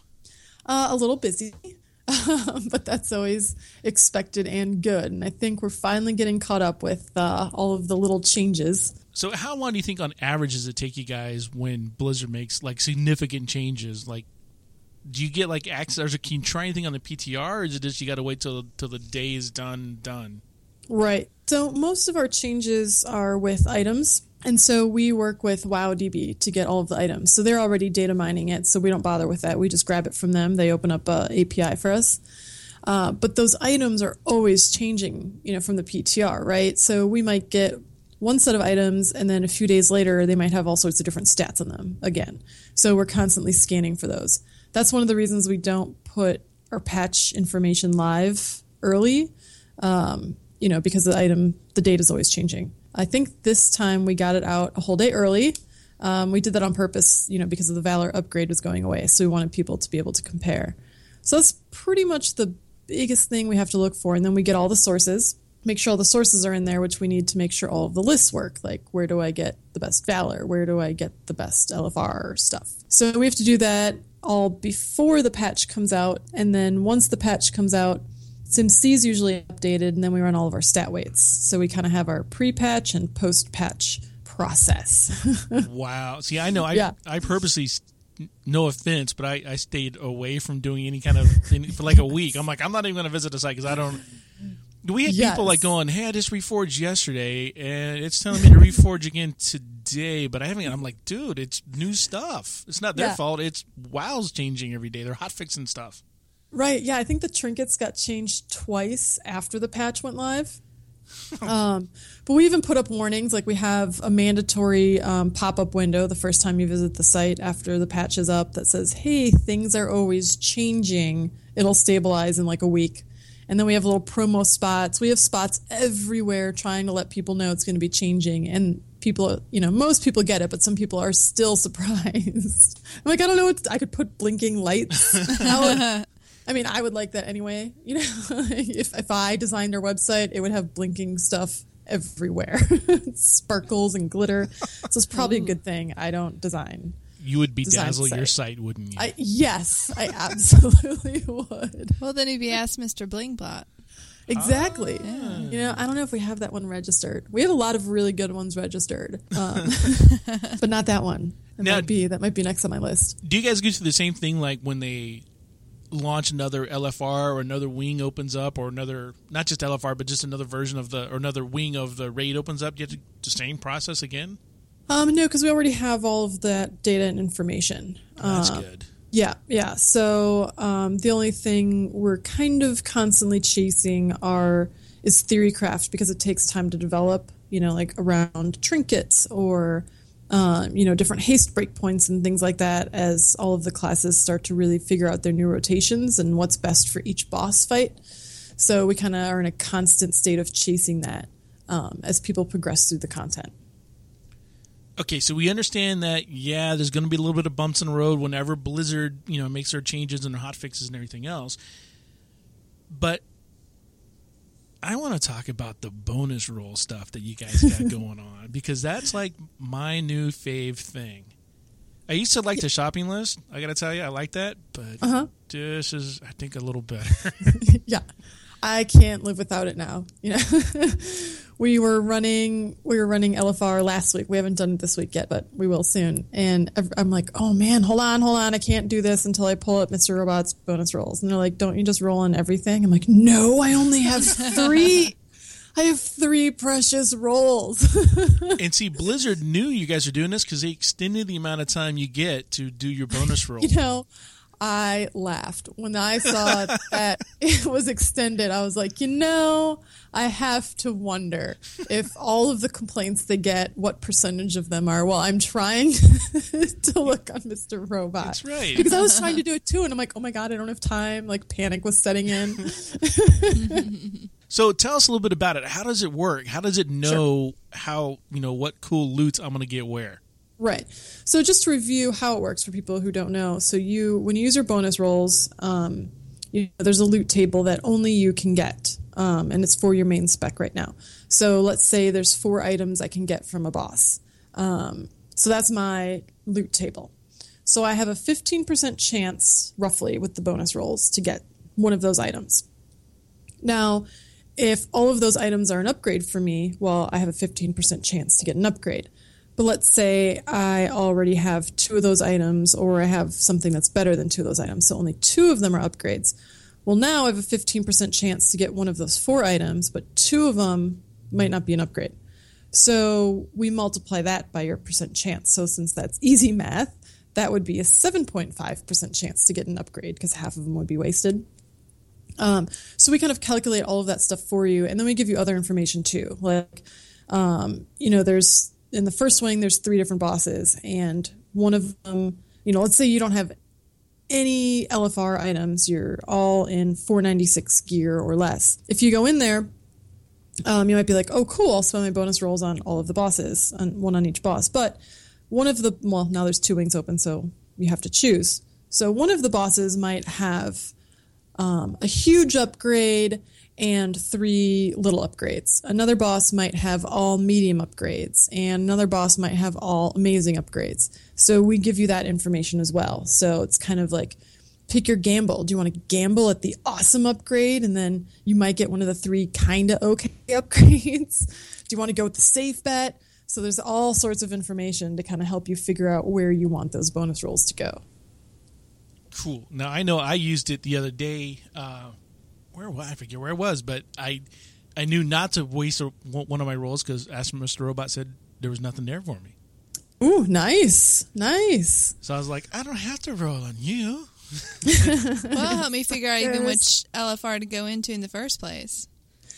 Speaker 6: Uh, a little busy, but that's always expected and good. And I think we're finally getting caught up with uh, all of the little changes.
Speaker 2: So, how long do you think, on average, does it take you guys when Blizzard makes like significant changes? Like, do you get like access? Or can you try anything on the PTR, or is it just you got to wait till till the day is done? Done.
Speaker 6: Right. So most of our changes are with items. And so we work with WowDB to get all of the items. So they're already data mining it, so we don't bother with that. We just grab it from them. They open up a API for us. Uh, but those items are always changing, you know, from the PTR, right? So we might get one set of items, and then a few days later, they might have all sorts of different stats on them again. So we're constantly scanning for those. That's one of the reasons we don't put our patch information live early um, you know, because the item, the data is always changing. I think this time we got it out a whole day early. Um, we did that on purpose, you know, because of the Valor upgrade was going away. So we wanted people to be able to compare. So that's pretty much the biggest thing we have to look for. And then we get all the sources. make sure all the sources are in there, which we need to make sure all of the lists work. Like, where do I get the best Valor? Where do I get the best LFR stuff? So we have to do that all before the patch comes out. And then once the patch comes out, SimC is usually updated, and then we run all of our stat weights. So we kind of have our pre patch and post patch process.
Speaker 2: wow. See, I know. I
Speaker 6: Yeah.
Speaker 2: I purposely, no offense, but I, I stayed away from doing any kind of thing for like a week. I'm like, I'm not even going to visit the site because I don't. We had
Speaker 6: Yes.
Speaker 2: people like going, "Hey, I just reforged yesterday, and it's telling me to reforge again today, but I haven't." I'm like, "Dude, it's new stuff. It's not their
Speaker 6: Yeah.
Speaker 2: fault. It's WoW's changing every day. They're hot fixing stuff."
Speaker 6: Right. Yeah, I think the trinkets got changed twice after the patch went live. um, but we even put up warnings. Like we have a mandatory um, pop up window the first time you visit the site after the patch is up that says, "Hey, things are always changing. It'll stabilize in like a week." And then we have little promo spots. We have spots everywhere trying to let people know it's going to be changing. And people, you know, most people get it, but some people are still surprised. I'm like, I don't know what I could put blinking lights. How I mean, I would like that anyway. You know, if if I designed our website, it would have blinking stuff everywhere, sparkles and glitter. So it's probably a good thing I don't design.
Speaker 2: You would
Speaker 6: Design
Speaker 2: bedazzle your
Speaker 6: site.
Speaker 2: site, wouldn't you?
Speaker 6: I yes, I absolutely would.
Speaker 4: Well, then if you ask Mr. Blingbot.
Speaker 6: Exactly. You know, I don't know if we have that one registered. We have a lot of really good ones registered, um, but not that one. That
Speaker 2: Now-
Speaker 6: might be that might be next on my list.
Speaker 2: Do you guys go through the same thing like when they launch another LFR or another wing opens up or another not just LFR but just another version of the or another wing of the raid opens up? You have to the same process again?
Speaker 6: Um, no, because we already have all of that data and information.
Speaker 2: That's
Speaker 6: Uh,
Speaker 2: good.
Speaker 6: Yeah, yeah. So um, the only thing we're kind of constantly chasing are is theorycraft because it takes time to develop. You know, like around trinkets or um, you know different haste breakpoints and things like that. As all of the classes start to really figure out their new rotations and what's best for each boss fight. So we kind of are in a constant state of chasing that um, as people progress through the content.
Speaker 2: Okay, so we understand that yeah, there's going to be a little bit of bumps in the road whenever Blizzard, you know, makes their changes and their hot fixes and everything else. But I want to talk about the bonus roll stuff that you guys got going on because that's like my new fave thing. I used to like the shopping list. I got to tell you, I like that, but uh-huh. this is, I think, a little better.
Speaker 6: yeah i can't live without it now you know? We were running we were running lfr last week. We haven't done it this week yet but we will soon. And i'm like oh man hold on hold on. I can't do this until i pull up mr robot's bonus rolls. And they're like don't you just roll on everything? I'm like no i only have three i have three precious rolls.
Speaker 2: And see, Blizzard knew you guys are doing this because they extended the amount of time you get to do your bonus roll.
Speaker 6: you know I laughed when I saw that it was extended. I was like, you know, I have to wonder if all of the complaints they get, what percentage of them are. Well, I'm trying to look on Mr. Robot.
Speaker 2: That's right.
Speaker 6: Because I was trying to do it too, and I'm like, oh my god, I don't have time. Like panic was setting in.
Speaker 2: So tell us a little bit about it. How does it work? How does it know how you know what cool loot I'm going to get where?
Speaker 6: Right. So just to review how it works for people who don't know. So you, when you use your bonus rolls, um, you, there's a loot table that only you can get, um, and it's for your main spec right now. So let's say there's four items I can get from a boss. Um, so that's my loot table. So I have a 15% chance, roughly, with the bonus rolls to get one of those items. Now, if all of those items are an upgrade for me, well, I have a 15% chance to get an upgrade. But let's say I already have two of those items, or I have something that's better than two of those items, so only two of them are upgrades. Well, now I have a 15% chance to get one of those four items, but two of them might not be an upgrade. So we multiply that by your percent chance. So since that's easy math, that would be a 7.5% chance to get an upgrade because half of them would be wasted. Um, so we kind of calculate all of that stuff for you, and then we give you other information too. Like, um, you know, there's in the first wing, there's three different bosses, and one of them, you know, let's say you don't have any LFR items, you're all in 496 gear or less. If you go in there, um, you might be like, oh, cool, I'll spend my bonus rolls on all of the bosses, on one on each boss. But one of the, well, now there's two wings open, so you have to choose. So one of the bosses might have um, a huge upgrade and three little upgrades. Another boss might have all medium upgrades, and another boss might have all amazing upgrades. So we give you that information as well. So it's kind of like pick your gamble. Do you want to gamble at the awesome upgrade, and then you might get one of the three kind of okay upgrades? Do you want to go with the safe bet? So there's all sorts of information to kind of help you figure out where you want those bonus rolls to go.
Speaker 2: Cool. Now I know I used it the other day. Uh, where was I forget where it was, but I I knew not to waste a, one of my rolls because Ask Mr. Robot said there was nothing there for me.
Speaker 6: Ooh, nice, nice.
Speaker 2: So I was like, I don't have to roll on you.
Speaker 4: well, help me figure out even which LFR to go into in the first place.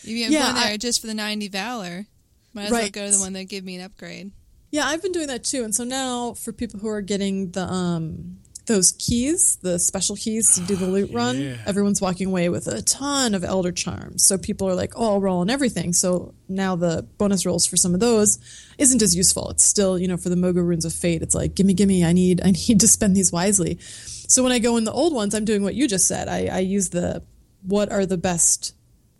Speaker 4: If I'm
Speaker 6: Yeah,
Speaker 4: going there
Speaker 6: I-
Speaker 4: just for the 90 Valor, might as well go to the one that give me an upgrade.
Speaker 6: Yeah, I've been doing that too. And so now for people who are getting the um those keys, the special keys to do the loot run,
Speaker 2: yeah.
Speaker 6: everyone's walking away with a ton of elder charms. So people are like, "Oh, I'll roll on everything." So now the bonus rolls for some of those isn't as useful. It's still, you know, for the Mogu runes of fate, it's like, "Gimme, gimme, I need I need to spend these wisely." So when I go in the old ones, I'm doing what you just said. I, I use the what are the best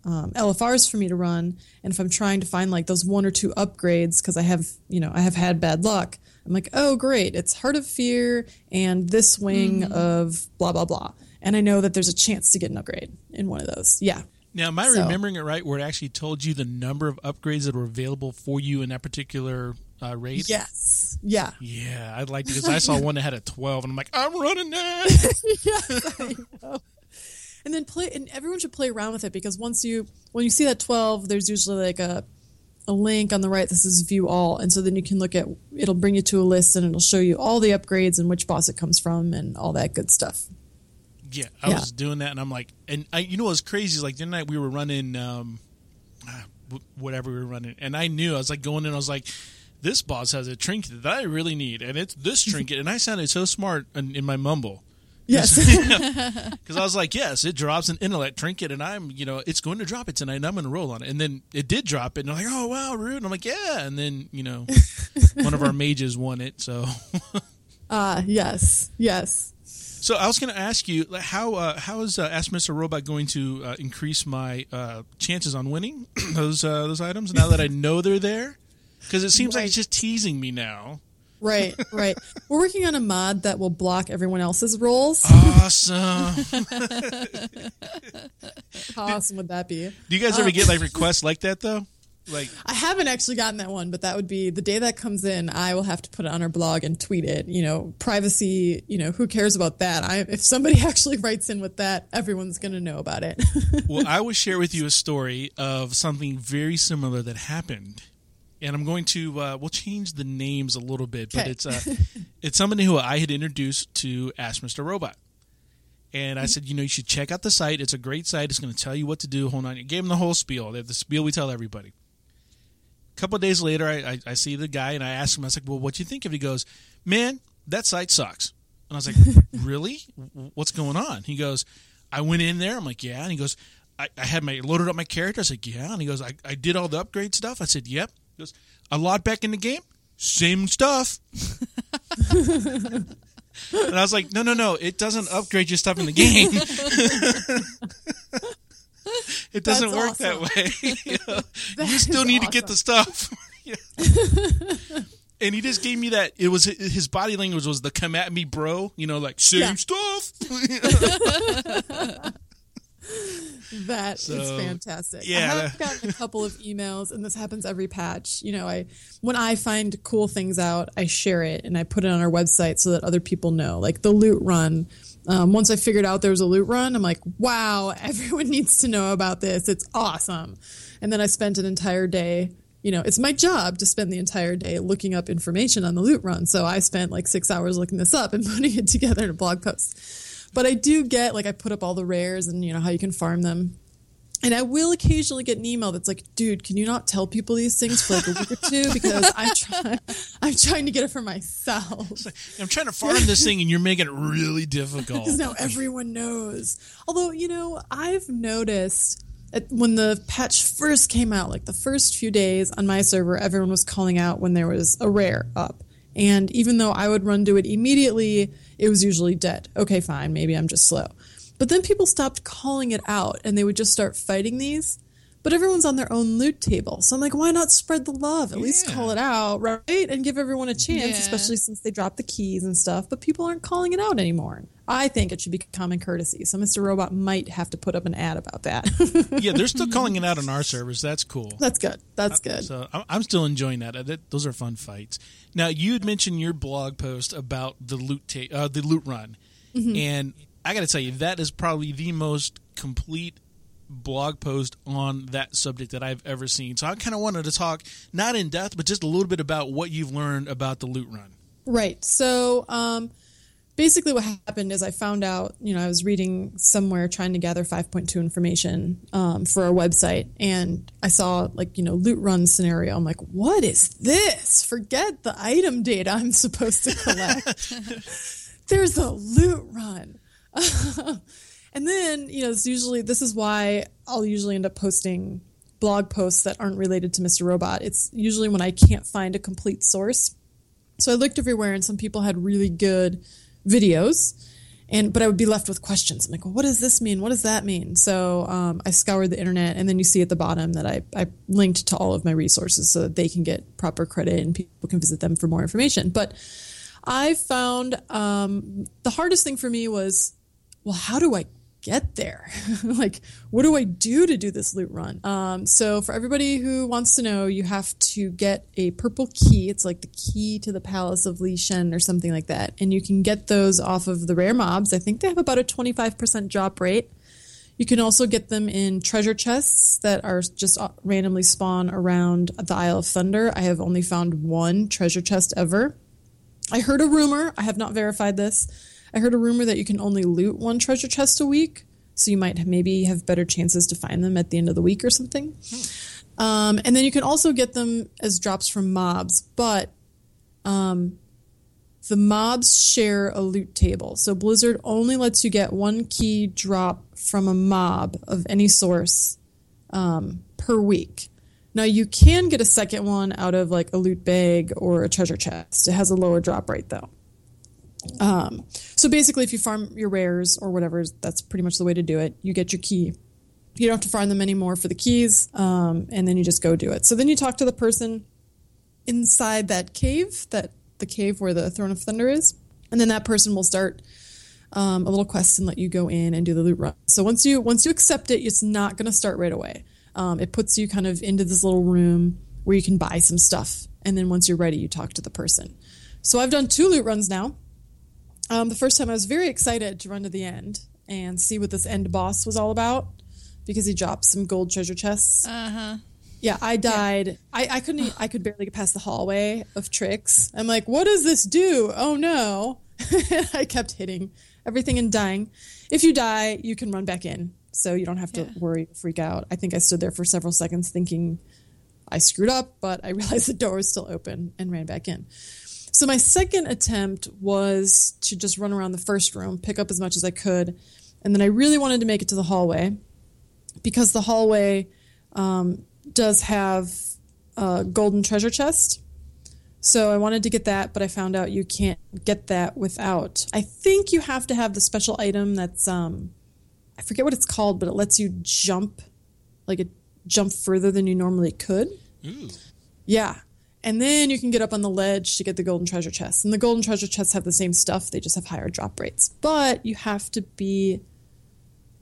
Speaker 6: um, LFRs for me to run. And if I'm trying to find like those one or two upgrades, because I have, you know, I have had bad luck, I'm like, oh, great, it's Heart of Fear and this wing of blah, blah, blah. And I know that there's a chance to get an upgrade in one of those. Yeah.
Speaker 2: Now, am I
Speaker 6: So-
Speaker 2: remembering it right where it actually told you the number of upgrades that were available for you in that particular uh, raid?
Speaker 6: Yes. Yeah.
Speaker 2: Yeah, I'd like to because I saw one that had a 12, and I'm like, I'm running that.
Speaker 6: and then play and everyone should play around with it because once you when you see that 12 there's usually like a a link on the right that says view all and so then you can look at it'll bring you to a list and it'll show you all the upgrades and which boss it comes from and all that good stuff
Speaker 2: yeah, I
Speaker 6: Yeah.
Speaker 2: was doing that, and I'm like, and I, you know what's crazy is like the night we were running, um, ah, whatever we were running, and I knew I was like going in, I was like. This boss has a trinket that I really need, and it's this trinket. And I sounded so smart in, in my mumble.
Speaker 6: Yes
Speaker 2: Because I was like, yes, it drops an intellect trinket, and I'm, you know, it's going to drop it tonight, and I'm going to roll on it. And then it did drop it, and I'm like, oh, wow, rude. And I'm like, yeah. And then, you know, one of our mages won it. So
Speaker 6: ah yes yes
Speaker 2: so I was going to ask you, like, how uh, how is uh, Ask Mr. Robot going to uh, increase my uh, chances on winning those uh, those items now that I know they're there? Because it seems like it's just teasing me now.
Speaker 6: Right right we're working on a mod that will block everyone else's rolls
Speaker 2: Awesome.
Speaker 6: how awesome would that be
Speaker 2: Do you guys ever get like requests like that though? Like,
Speaker 6: I haven't actually gotten that one, but that would be the day that comes in. I will have to put it on our blog and tweet it. You know, privacy. You know, who cares about that? I, if somebody actually writes in with that, everyone's going to know about it.
Speaker 2: well, I will share with you a story of something very similar that happened, and I'm going to uh, we'll change the names a little bit, but
Speaker 6: Okay.
Speaker 2: it's uh, it's somebody who I had introduced to Ask Mr. Robot, and I said, you know, you should check out the site. It's a great site. It's going to tell you what to do. Hold on, I gave him the whole spiel. They have the spiel we tell everybody. A couple of days later, I, I, I see the guy and I ask him, I was like, well, what do you think of it? He goes, man, that site sucks. And I was like, really? What's going on? He goes, I went in there. I'm like, yeah. And he goes, I, I had my loaded up my character. I said, yeah. And he goes, I, I did all the upgrade stuff. I said, yep. He goes, I logged back in the game. Same stuff. and I was like, no, no, no. It doesn't upgrade your stuff in the game. it doesn't
Speaker 6: That's
Speaker 2: work that way. you, know? You still need to get the stuff. And he just gave me that. It was his body language was the come at me, bro. You know, like same
Speaker 6: Yeah.
Speaker 2: stuff.
Speaker 6: That is
Speaker 2: So,
Speaker 6: fantastic.
Speaker 2: yeah,
Speaker 6: I have gotten a couple of emails, and this happens every patch. You know, I when I find cool things out, I share it and I put it on our website so that other people know. Like the loot run. Um, once I figured out there was a loot run, I'm like, wow, everyone needs to know about this. It's awesome. And then I spent an entire day. You know, it's my job to spend the entire day looking up information on the loot run. So I spent like six hours looking this up and putting it together in a blog post. But I do get like I put up all the rares and you know how you can farm them. And I will occasionally get an email that's like, dude, can you not tell people these things for like a week or two? Because I'm trying I'm trying to get it for myself.
Speaker 2: I'm trying to farm this thing, and you're making it really difficult.
Speaker 6: Because now everyone knows. Although, you know, I've noticed when the patch first came out, like the first few days on my server, everyone was calling out when there was a rare up. And even though I would run to it immediately, it was usually dead. Okay, fine, maybe I'm just slow. But then people stopped calling it out and they would just start fighting these. But everyone's on their own loot table. So I'm like, why not spread the love? At least call it out, right? And give everyone a chance,
Speaker 4: Yeah.
Speaker 6: especially since they dropped the keys and stuff. But people aren't calling it out anymore. I think it should be common courtesy. So Mr. Robot might have to put up an ad about that.
Speaker 2: yeah, they're still calling it out on our servers. That's cool.
Speaker 6: That's good. That's good.
Speaker 2: So I'm- still enjoying that. Uh, that. Those are fun fights. Now you had mentioned your blog post about the loot ta- uh, the loot run,
Speaker 6: Mm-hmm.
Speaker 2: and I got to tell you that is probably the most complete blog post on that subject that I've ever seen. So I kind of wanted to talk not in depth, but just a little bit about what you've learned about the loot run.
Speaker 6: Right. So um, basically, what happened is I found out, you know, I was reading somewhere trying to gather 5.2 information um, for our website, and I saw, like, you know, loot run scenario. I'm like, what is this? Forget the item data I'm supposed to collect. There's a loot run. and then, you know, it's usually, this is why I'll usually end up posting blog posts that aren't related to Mr. Robot. It's usually when I can't find a complete source. So I looked everywhere, and some people had really good videos, and but I would be left with questions. I'm like, well, what does this mean? What does that mean? So um, I scoured the internet, and then you see at the bottom that I, I linked to all of my resources so that they can get proper credit and people can visit them for more information. But I found um, the hardest thing for me was, well, how do I get there? like, what do I do to do this loot run? Um, so, for everybody who wants to know, you have to get a purple key. It's like the key to the Palace of Lei Shen or something like that. And you can get those off of the rare mobs. I think they have about a 25% drop rate. You can also get them in treasure chests that are just uh, randomly spawn around the Isle of Thunder. I have only found one treasure chest ever. I heard a rumor, I have not verified this. I heard a rumor that you can only loot one treasure chest a week, so you might maybe have better chances to find them at the end of the week or something. Um, and then you can also get them as drops from mobs, but um, the mobs share a loot table. So Blizzard only lets you get one key drop from a mob of any source um, per week. Now you can get a second one out of like a loot bag or a treasure chest. It has a lower drop rate though. Um, so basically, if you farm your rares or whatever, that's pretty much the way to do it. You get your key. You don't have to farm them anymore for the keys, um, and then you just go do it. So then you talk to the person inside that cave, that the cave where the Throne of Thunder is, and then that person will start um, a little quest and let you go in and do the loot run. So once you once you accept it, it's not going to start right away. Um, it puts you kind of into this little room where you can buy some stuff, and then once you're ready, you talk to the person. So I've done two loot runs now. Um, the first time I was very excited to run to the end and see what this end boss was all about because he dropped some gold treasure chests.
Speaker 4: Uh huh.
Speaker 6: Yeah, I died. I, I couldn't. I could barely get past the hallway of tricks. I'm like, what does this do? Oh no! I kept hitting everything and dying. If you die, you can run back in, so you don't have to
Speaker 4: Yeah.
Speaker 6: worry, freak out. I think I stood there for several seconds thinking I screwed up, but I realized the door was still open and ran back in. So my second attempt was to just run around the first room, pick up as much as I could, and then I really wanted to make it to the hallway because the hallway um, does have a golden treasure chest. So I wanted to get that, but I found out you can't get that without. I think you have to have the special item that's um, I forget what it's called, but it lets you jump, like a jump further than you normally could.
Speaker 2: Ooh.
Speaker 6: Yeah. And then you can get up on the ledge to get the golden treasure chests. And the golden treasure chests have the same stuff, they just have higher drop rates. But you have to be,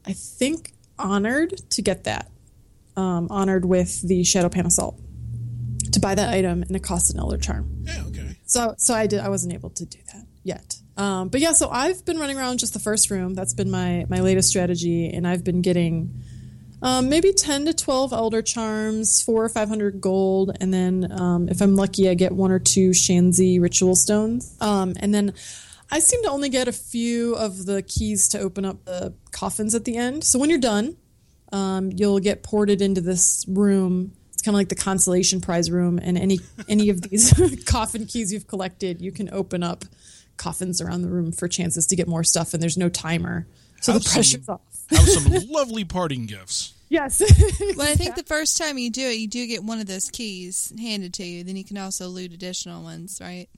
Speaker 6: I think, honored to get that. Um, honored with the Shado-Pan Assault to buy that item, and it costs an Elder Charm.
Speaker 2: Yeah. Okay.
Speaker 6: So, so I did. I wasn't able to do that yet. Um, but yeah, so I've been running around just the first room. That's been my my latest strategy, and I've been getting um, maybe ten to twelve Elder Charms, four or five hundred gold, and then um, if I'm lucky, I get one or two Shan'ze Ritual Stones, um, and then. I seem to only get a few of the keys to open up the coffins at the end. So when you're done, um, you'll get ported into this room. It's kind of like the consolation prize room, and any any of these coffin keys you've collected, you can open up coffins around the room for chances to get more stuff. And there's no timer, so the
Speaker 2: Have some-
Speaker 6: pressure's off.
Speaker 2: Have some lovely parting gifts.
Speaker 6: Yes.
Speaker 4: Well, I think the first time you do it, you do get one of those keys handed to you. Then you can also loot additional ones, right?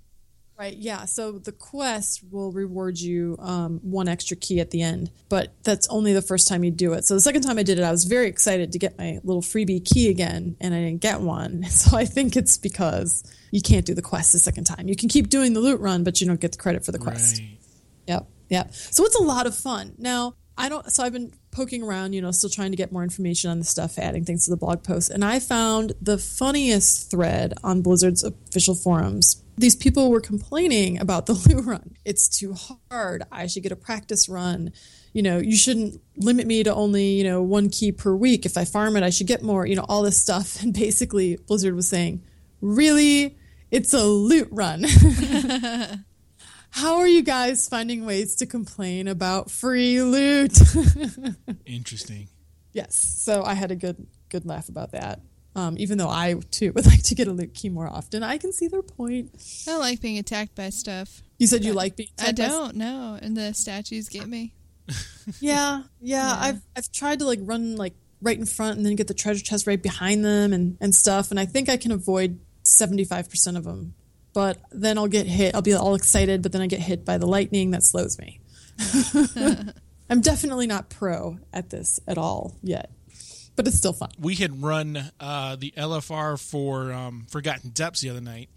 Speaker 6: Right, yeah. So the quest will reward you um, one extra key at the end, but that's only the first time you do it. So the second time I did it, I was very excited to get my little freebie key again, and I didn't get one. So I think it's because you can't do the quest the second time. You can keep doing the loot run, but you don't get the credit for the quest.
Speaker 2: Right.
Speaker 6: Yep, yep. So it's a lot of fun. Now, I don't, so I've been poking around, you know, still trying to get more information on the stuff, adding things to the blog post. And I found the funniest thread on Blizzard's official forums. These people were complaining about the loot run. It's too hard. I should get a practice run. You know, you shouldn't limit me to only, you know, one key per week. If I farm it, I should get more, you know, all this stuff. And basically, Blizzard was saying, really? It's a loot run. How are you guys finding ways to complain about free loot?
Speaker 2: Interesting.
Speaker 6: yes. So I had a good good laugh about that. Um, even though I too would like to get a loot key more often, I can see their point.
Speaker 4: I don't like being attacked by stuff.
Speaker 6: You said you like being.
Speaker 4: I
Speaker 6: attacked by-
Speaker 4: don't know, and the statues get me.
Speaker 6: Yeah, yeah, I've I've tried to like run like right in front and then get the treasure chest right behind them and and stuff, and I think I can avoid seventy five percent of them. But then I'll get hit. I'll be all excited, but then I get hit by the lightning that slows me. I'm definitely not pro at this at all yet, but it's still fun.
Speaker 2: we had run uh, the LFR for um, Forgotten Depths the other night,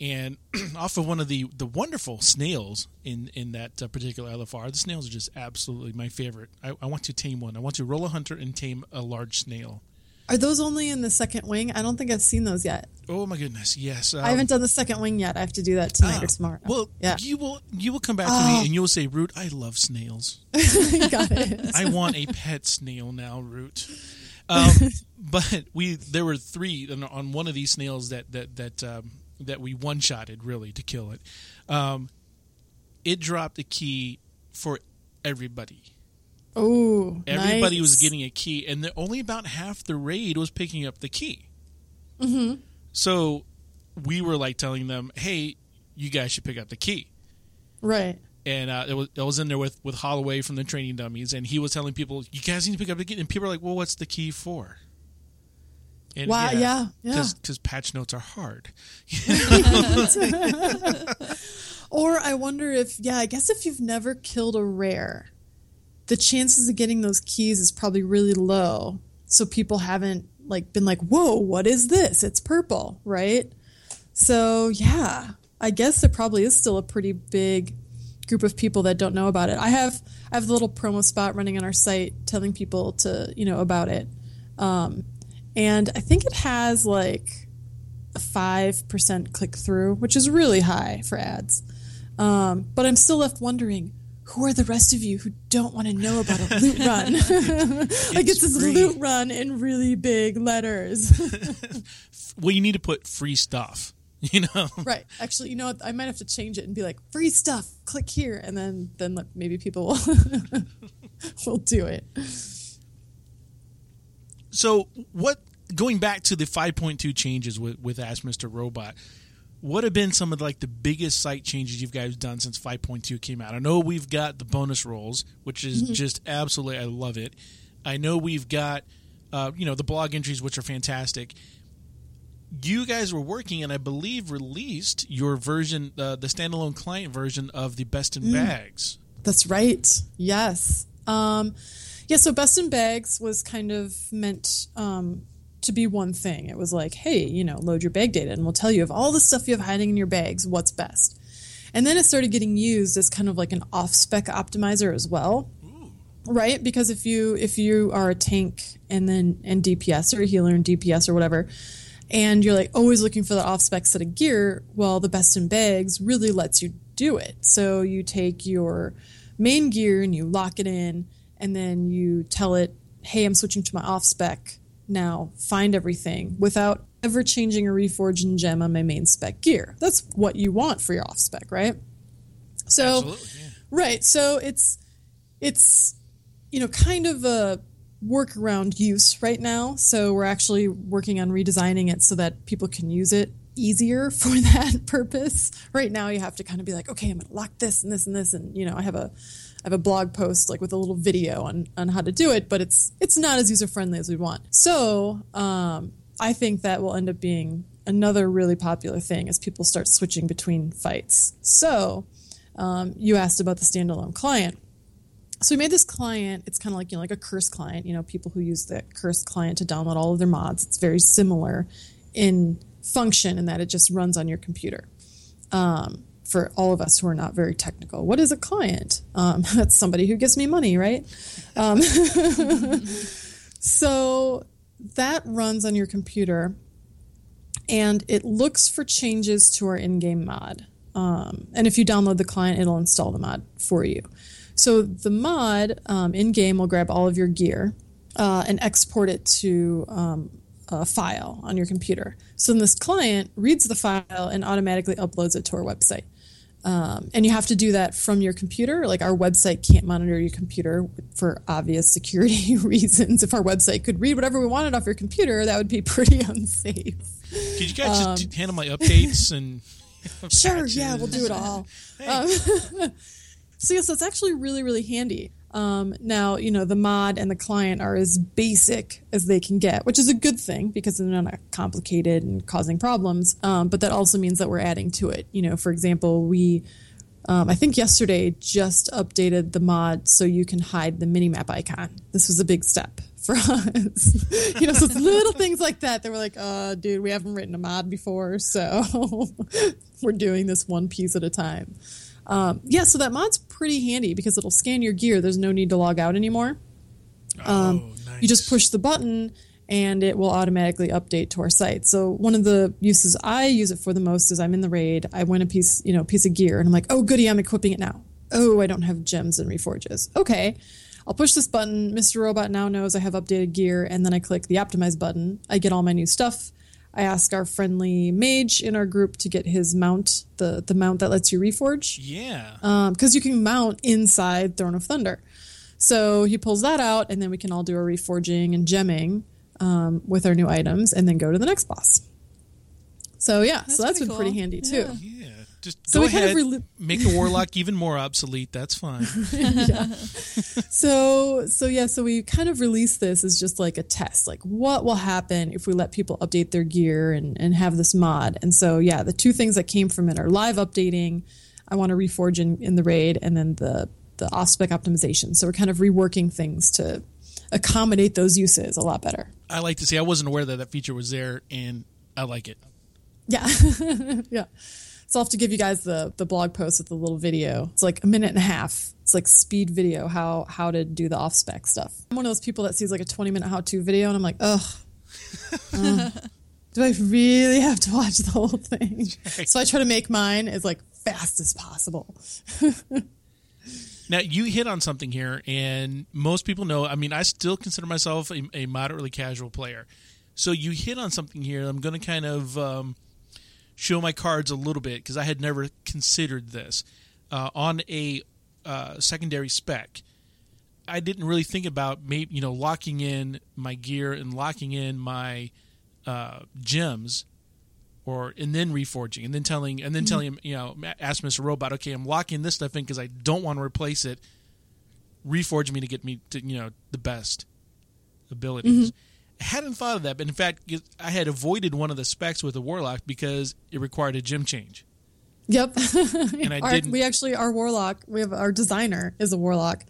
Speaker 2: and off of one of the, the wonderful snails in in that uh, particular LFR. The snails are just absolutely my favorite. I, I want to tame one. I want to roll a hunter and tame a large snail.
Speaker 6: Are those only in the second wing? I don't think I've seen those yet.
Speaker 2: Oh my goodness, yes. Um,
Speaker 6: I haven't done the second wing yet. I have to do that tonight or tomorrow.
Speaker 2: Well,
Speaker 6: yeah,
Speaker 2: you will you will come back to me and you'll say, "Root, I love snails.
Speaker 6: got it.
Speaker 2: I want a pet snail now, Root." Um, but we there were three on- on one of these snails that that that um, that we one shotted really to kill it. Um, it dropped a key for everybody.
Speaker 6: Oh,
Speaker 2: Everybody was getting a key, and the, only about half the raid was picking up the key. Mm-hmm. So we were like telling them, "Hey, you guys should pick up the key."
Speaker 6: right.
Speaker 2: and uh, it was it was in there with with Holloway from the Training Dummies, and he was telling people, "You guys need to pick up the key." And people are like, "Well, what's the key for?" And
Speaker 6: Wow, yeah, yeah.
Speaker 2: because patch notes are hard.
Speaker 6: Or I wonder if, yeah, I guess if you've never killed a rare, the chances of getting those keys is probably really low. So people haven't like been like, "Whoa, what is this? It's purple," right? So yeah, I guess there probably is still a pretty big group of people that don't know about it. I have I have a little promo spot running on our site telling people to you know about it, um, and I think it has like a five percent click through, which is really high for ads. Um, but I'm still left wondering. Who are the rest of you who don't want to know about a loot run? like it's this loot run in really big letters.
Speaker 2: Well, you need to put free stuff. You know,
Speaker 6: Right. Actually, you know what? I might have to change it and be like, free stuff, click here. And then, then like, maybe people will, will do it.
Speaker 2: so what? Going back to the 5.2 changes with with Ask Mr. Robot, what have been some of like the biggest site changes you guys done since 5.2 came out? I know we've got the bonus rolls, which is just absolutely I love it. I know we've got uh, you know the blog entries, which are fantastic. You guys were working, and I believe released your version, uh, the standalone client version of the Best in Bags.
Speaker 6: That's right. Yes. Um, yeah. So Best in Bags was kind of meant um, to be one thing. It was like, hey, you know, load your bag data, and we'll tell you of all the stuff you have hiding in your bags, what's best. And then it started getting used as kind of like an off spec optimizer as well. Right? Because if you if you are a tank and then and DPS or a healer and DPS or whatever, and you're like always looking for the off spec set of gear, well, the best in bags really lets you do it. So you take your main gear and you lock it in, and then you tell it, hey, I'm switching to my off spec. Now find everything without ever changing a reforging gem on my main spec gear. That's what you want for your off spec, right? So
Speaker 2: yeah.
Speaker 6: Right. So it's it's you know kind of a workaround use right now. So we're actually working on redesigning it so that people can use it easier for that purpose. Right now you have to kind of be like, okay, I'm gonna lock this and this and this and you know, I have a I have a blog post like with a little video on on how to do it, but it's it's not as user friendly as we want. So um I think that will end up being another really popular thing as people start switching between fights. So, um, you asked about the standalone client. So we made this client. It's kind of like you know, like a curse client. You know, people who use the curse client to download all of their mods. It's very similar in function in that it just runs on your computer. Um, for all of us who are not very technical, what is a client? Um, that's somebody who gives me money, right? Um, so that runs on your computer, and it looks for changes to our in-game mod. Um, and if you download the client, it'll install the mod for you. So the mod um, in game will grab all of your gear uh, and export it to um, a file on your computer. So then this client reads the file and automatically uploads it to our website. Um, and you have to do that from your computer. Like our website can't monitor your computer for obvious security reasons. If our website could read whatever we wanted off your computer, that would be pretty unsafe.
Speaker 2: Could you guys just handle my updates and?
Speaker 6: Sure, yeah, we'll do it all. Um, so yes, that's actually really really handy. Um, now you know the mod and the client are as basic as they can get, which is a good thing because they're not complicated and causing problems. Um, but that also means that we're adding to it. You know, for example, we um, I think yesterday just updated the mod so you can hide the minimap icon. This was a big step for us. you know, so little things like that that we're like, uh, dude, we haven't written a mod before, so we're doing this one piece at a time. Um, yeah, so that mod's pretty handy because it'll scan your gear. There's no need to log out anymore. Um,
Speaker 2: oh, nice.
Speaker 6: You just push the button and it will automatically update to our site. So one of the uses I use it for the most is I'm in the raid, I win a piece, you know, piece of gear, and I'm like, oh goody, I'm equipping it now. Oh, I don't have gems and reforges. Okay. I'll push this button. Mr. Robot now knows I have updated gear, and then I click the optimize button. I get all my new stuff. I ask our friendly mage in our group to get his mount, the the mount that lets you reforge,
Speaker 2: Yeah.
Speaker 6: because you can mount inside Throne of Thunder. So he pulls that out, and then we can all do our reforging and gemming um, with our new items, and then go to the next boss. So yeah, so that's
Speaker 4: pretty
Speaker 6: been pretty handy too.
Speaker 2: yeah. Just
Speaker 6: So
Speaker 2: go
Speaker 6: we kind of
Speaker 2: ahead.
Speaker 6: reli-
Speaker 2: make the warlock even more obsolete. That's fine.
Speaker 6: So so yeah, so we kind of released this as just like a test, like what will happen if we let people update their gear and, and have this mod. And so yeah, the two things that came from it are live updating. I want to reforge in, in the raid, and then the the off spec optimization. So we're kind of reworking things to accommodate those uses a lot better.
Speaker 2: I like to say I wasn't aware that that feature was there, and I like it.
Speaker 6: Yeah, yeah. So I'll have to give you guys the the blog post with the little video. It's like a minute and a half. It's like speed video how how to do the off spec stuff. I'm one of those people that sees like a 20 minute how to video and I'm like, ugh. uh, do I really have to watch the whole thing? So I try to make mine as like fast as possible.
Speaker 2: Now you hit on something here, and most people know. I mean, I still consider myself a, a moderately casual player. So you hit on something here. I'm going to kind of um, show my cards a little bit because I had never considered this uh, on a uh, secondary spec. I didn't really think about maybe you know locking in my gear and locking in my uh, gems, or and then reforging and then telling and then telling him you know ask Mr. Robot okay I'm locking this stuff in because I don't want to replace it. Reforge me to get me to you know the best abilities. I hadn't thought of that, but in fact I had avoided one of the specs with a warlock because it required a gem change.
Speaker 6: Yep.
Speaker 2: And I
Speaker 6: Our-
Speaker 2: didn't-
Speaker 6: we actually our warlock, we have our designer is a warlock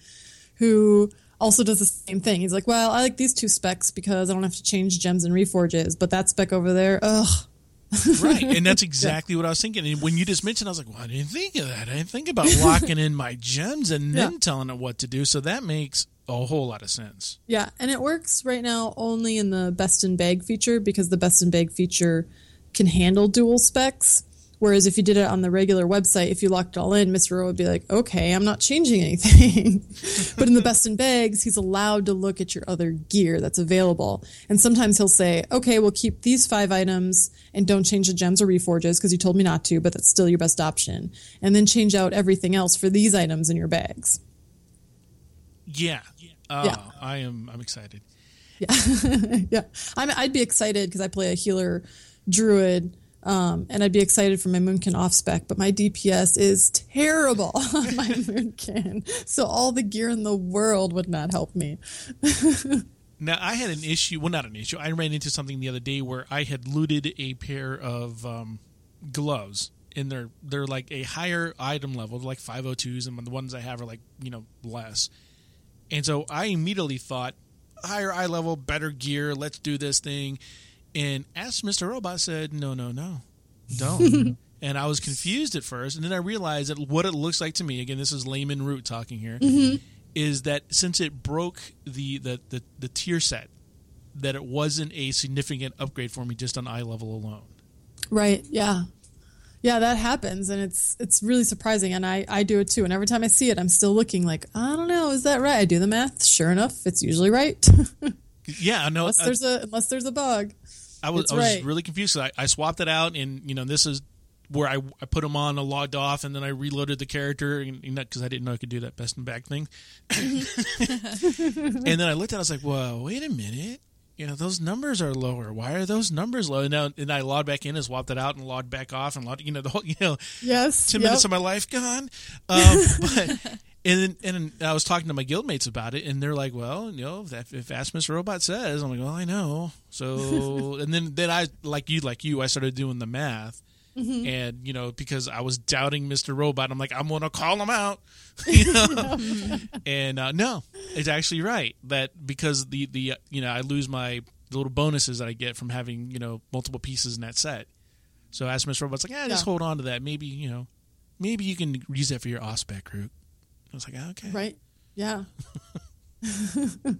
Speaker 6: who also does the same thing. He's like, Well, I like these two specs because I don't have to change gems and reforges, but that spec over there, ugh.
Speaker 2: right and that's exactly what i was thinking and when you just mentioned i was like well i didn't think of that i didn't think about locking in my gems and then
Speaker 6: Yeah.
Speaker 2: telling it what to do so that makes a whole lot of sense
Speaker 6: Yeah, and it works right now only in the best in bag feature because the best in bag feature can handle dual specs. Whereas if you did it on the regular website, if you locked it all in, Mr. Rowe would be like, okay, I'm not changing anything. but in the best in bags, he's allowed to look at your other gear that's available. And sometimes he'll say, okay, we'll keep these five items and don't change the gems or reforges because you told me not to, but that's still your best option. And then change out everything else for these items in your bags.
Speaker 2: Yeah oh,
Speaker 6: Yeah.
Speaker 2: i am i'm excited
Speaker 6: yeah, I'm, I'd be excited because I play a healer druid, um, and I'd be excited for my Moonkin off spec, but my DPS is terrible on my Moonkin, so all the gear in the world would not help me.
Speaker 2: Now I had an issue. Well, not an issue. I ran into something the other day where I had looted a pair of um, gloves, and they're they're like a higher item level, like 502s, and the ones I have are like you know less. And so I immediately thought, higher eye level, better gear. Let's do this thing. And Ask Mr. Robot said, no, no, no, don't. and I was confused at first, and then I realized that what it looks like to me. Again, this is layman root talking here. Mm-hmm. Is that since it broke the, the the the tier set, that it wasn't a significant upgrade for me just on eye level alone.
Speaker 6: Right. Yeah. Yeah, that happens and it's it's really surprising and I I do it too and every time I see it I'm still looking like I don't know is that right? I do the math. Sure enough, it's usually right.
Speaker 2: Yeah, I know.
Speaker 6: unless
Speaker 2: I-
Speaker 6: there's a unless there's a bug.
Speaker 2: I was, I was
Speaker 6: right.
Speaker 2: really confused. I, I swapped it out, and you know, this is where I, I put them on, I logged off, and then I reloaded the character, and because I didn't know I could do that best in bags thing. Mm-hmm. and then I looked at, it, I was like, "Whoa, wait a minute." You know those numbers are lower. Why are those numbers low? And now, and I logged back in and swapped it out and logged back off and logged. You know the whole. You know,
Speaker 6: Yes.
Speaker 2: ten
Speaker 6: yep.
Speaker 2: minutes of my life gone. Um, but and then, and then I was talking to my guildmates about it, and they're like, "Well, you know, if, if Mr. Robot says," I'm like, "Well, I know." So, and then then I like you, like you, I started doing the math,
Speaker 6: Mm-hmm.
Speaker 2: and you know, because I was doubting Mr. Robot, I'm like, I'm gonna call him out, you know. and uh, no, it's actually right that because the the uh, you know I lose my the little bonuses that I get from having you know multiple pieces in that set. So Ask Mr. Robot's like, yeah, just hold on to that. Maybe you know, maybe you can use that for your Ospec route. I was like, "Ah, okay,
Speaker 6: Right. Yeah. that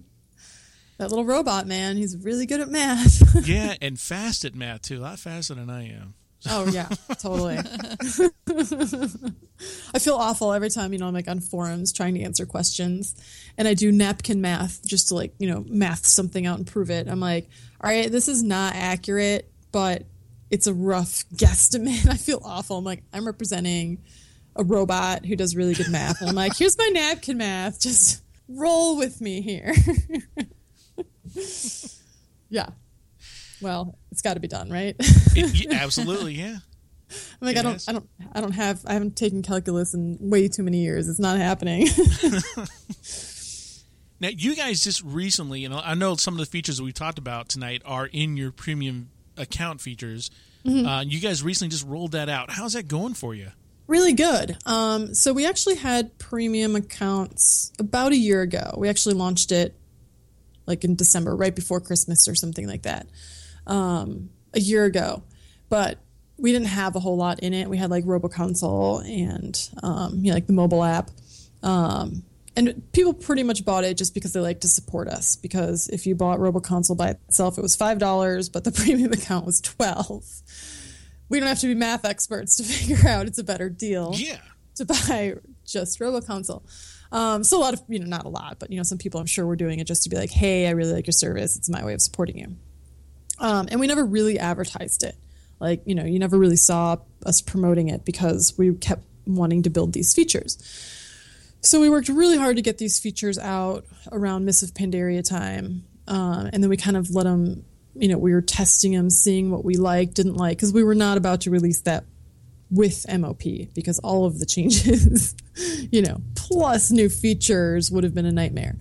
Speaker 6: little robot man, he's really good at math.
Speaker 2: yeah, and fast at math too, a lot faster than I am.
Speaker 6: Oh yeah, totally. I feel awful every time, you know, I'm like on forums trying to answer questions and I do napkin math just to like, you know, math something out and prove it. I'm like, all right, this is not accurate, but it's a rough guesstimate. I feel awful. I'm like, I'm representing a robot who does really good math. And I'm like, here's my napkin math. Just roll with me here. yeah. Well, it's got to be done, right?
Speaker 2: It- yeah, absolutely, yeah.
Speaker 6: I'm like,
Speaker 2: It
Speaker 6: I don't,
Speaker 2: has.
Speaker 6: I don't, I don't have, I haven't taken calculus in way too many years. It's not happening.
Speaker 2: Now, you guys just recently, you know, I know some of the features that we talked about tonight are in your premium account features.
Speaker 6: Mm-hmm.
Speaker 2: Uh, you guys recently just rolled that out. How's that going for you?
Speaker 6: really good. Um, so we actually had premium accounts about a year ago. We actually launched it like in December, right before Christmas or something like that, um, a year ago. But we didn't have a whole lot in it. We had like RoboConsole and um, you know, like the mobile app. Um, and people pretty much bought it just because they like to support us. Because if you bought RoboConsole by itself, it was five dollars, but the premium account was twelve. We don't have to be math experts to figure out it's a better deal
Speaker 2: Yeah.
Speaker 6: to buy just RoboConsole. Um, so a lot of you know, not a lot, but you know, some people I'm sure were doing it just to be like, "Hey, I really like your service. It's my way of supporting you." Um, and we never really advertised it. Like you know, you never really saw us promoting it because we kept wanting to build these features. So we worked really hard to get these features out around Mists of Pandaria time, um, and then we kind of let them. You know, we were testing them, seeing what we liked, didn't like, because we were not about to release that with MOP because all of the changes, you know, plus new features would have been a nightmare.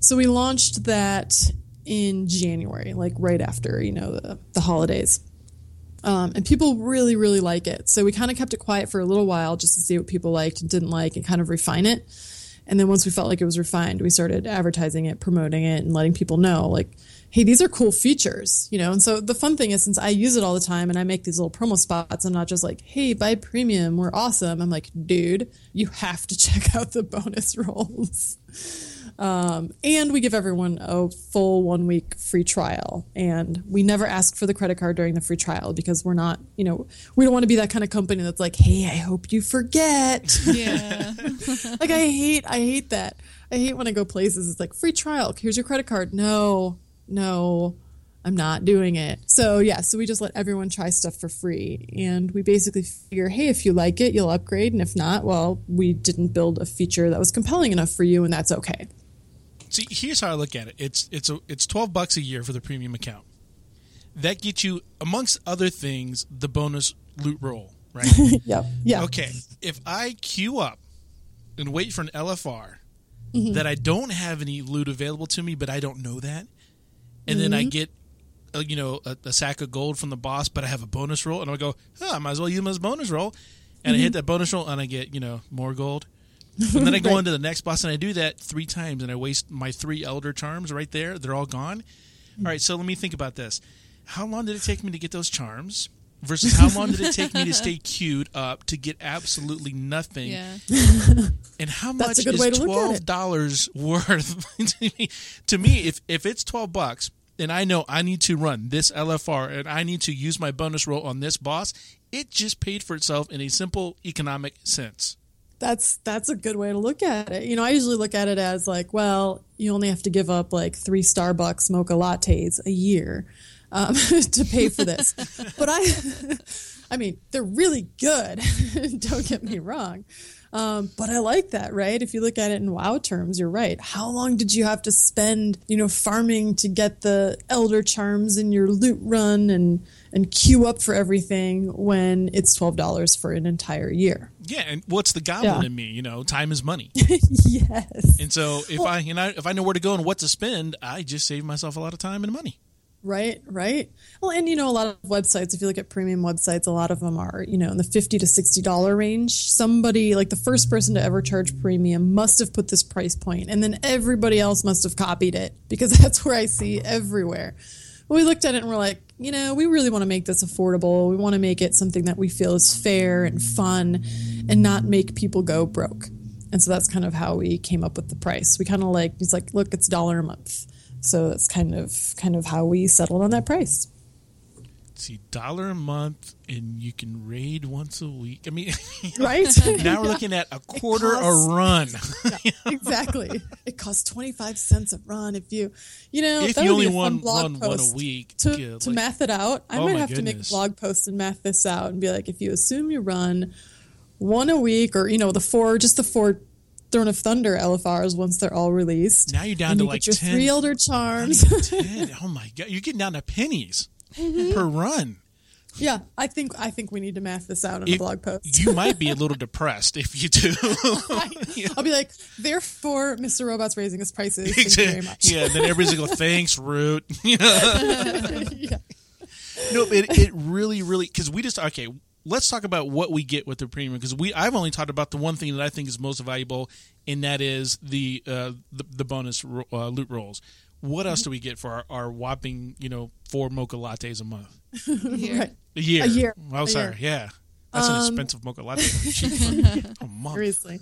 Speaker 6: So we launched that in January, like right after, you know, the, the holidays. Um, and people really, really like it. So we kind of kept it quiet for a little while just to see what people liked and didn't like and kind of refine it. And then once we felt like it was refined, we started advertising it, promoting it, and letting people know, like, hey, these are cool features, you know? And so the fun thing is, since I use it all the time and I make these little promo spots, I'm not just like, hey, buy premium, we're awesome. I'm like, dude, you have to check out the bonus rolls. Um, and we give everyone a full one week free trial. And we never ask for the credit card during the free trial because we're not, you know, we don't want to be that kind of company that's like, hey, I hope you forget.
Speaker 4: Yeah.
Speaker 6: like I hate I hate that. I hate when I go places it's like free trial. Here's your credit card. No, no, I'm not doing it. So yeah, so we just let everyone try stuff for free, and we basically figure, hey, if you like it, you'll upgrade, and if not, well, we didn't build a feature that was compelling enough for you, and that's okay.
Speaker 2: See, here's how I look at it. It's it's a it's twelve bucks a year for the premium account. That gets you, amongst other things, the bonus loot roll, right?
Speaker 6: yeah. Yeah.
Speaker 2: okay. If I queue up and wait for an LFR
Speaker 6: Mm-hmm.
Speaker 2: that I don't have any loot available to me, but I don't know that, and then I mm-hmm. get. A, you know, a, a sack of gold from the boss, but I have a bonus roll, and I go, oh, I might as well use my bonus roll, and I hit mm-hmm. that bonus roll, and I get you know more gold, and then I go
Speaker 6: Right.
Speaker 2: into the next boss, and I do that three times, and I waste my three elder charms right there. They're all gone. Hmm. All right, so let me think about this. How long did it take me to get those charms? Versus how long did it take me to stay queued up to get absolutely nothing?
Speaker 4: Yeah.
Speaker 2: And how much is
Speaker 6: way to look at
Speaker 2: twelve dollars worth to me? To me, if if it's twelve bucks and I know I need to run this LFR and I need to use my bonus roll on this boss, it just paid for itself in a simple economic sense.
Speaker 6: That's that's a good way to look at it. You know, I usually look at it as like, well, you only have to give up like three Starbucks mocha lattes a year um, to pay for this. but I, I mean, they're really good. Don't get me wrong. Um, but I like that, right? If you look at it in WoW terms, you're right. How long did you have to spend, you know, farming to get the Elder Charms in your loot run and and queue up for everything when it's twelve dollars for an entire year?
Speaker 2: Yeah, and what's the goblin
Speaker 6: Yeah.
Speaker 2: in me? You know, time is money.
Speaker 6: yes.
Speaker 2: And so if I you know if I know where to go and what to spend, I just save myself a lot of time and money.
Speaker 6: Right, right. Well, and you know, a lot of websites, if you look at premium websites, a lot of them are, you know, in the 50 to $60 range. Somebody, like the first person to ever charge premium, must have put this price point, and then everybody else must have copied it because that's where I see everywhere. We looked at it and we're like, you know, we really want to make this affordable. We want to make it something that we feel is fair and fun and not make people go broke. And so that's kind of how we came up with the price. We kind of like, it's like, look, it's dollar a month. So that's kind of kind of how we settled on that price.
Speaker 2: See, dollar a month and you can raid once a week. I mean
Speaker 6: Right?
Speaker 2: now we're looking at a quarter
Speaker 6: costs-
Speaker 2: a run.
Speaker 6: exactly. It costs 25 cents a run if you, you know,
Speaker 2: if you only
Speaker 6: blog
Speaker 2: run one a week
Speaker 6: To,
Speaker 2: yeah,
Speaker 6: to math it out, I
Speaker 2: Oh
Speaker 6: might have to make a blog post and math this out and be like, if you assume you run one a week or, you know, the four, just the four Throne of Thunder LFRs once they're all released.
Speaker 2: Now you're down
Speaker 6: and
Speaker 2: to
Speaker 6: you
Speaker 2: like
Speaker 6: your
Speaker 2: 10.
Speaker 6: three Elder Charms.
Speaker 2: Ten. Oh my god, you're getting down to pennies per run.
Speaker 6: yeah, I think I think we need to math this out in a blog post.
Speaker 2: You might be a little depressed if you do.
Speaker 6: I'll be like, therefore, Mr. Robot's raising his prices. Thank you very much.
Speaker 2: yeah, then everybody's gonna go, thanks, Root.
Speaker 6: yeah.
Speaker 2: No, it, it really, really because we just okay. Let's talk about what we get with the premium because we I've only talked about the one thing that I think is most valuable, and that is the uh, the, the bonus ro- uh, loot rolls. What else do we get for our, our whopping you know four mocha lattes a month?
Speaker 4: Here.
Speaker 6: Right.
Speaker 2: A year.
Speaker 6: A year.
Speaker 2: Oh,
Speaker 6: A
Speaker 2: sorry.
Speaker 6: year. Um,
Speaker 2: Yeah, that's an expensive mocha latte. A month.
Speaker 6: Seriously.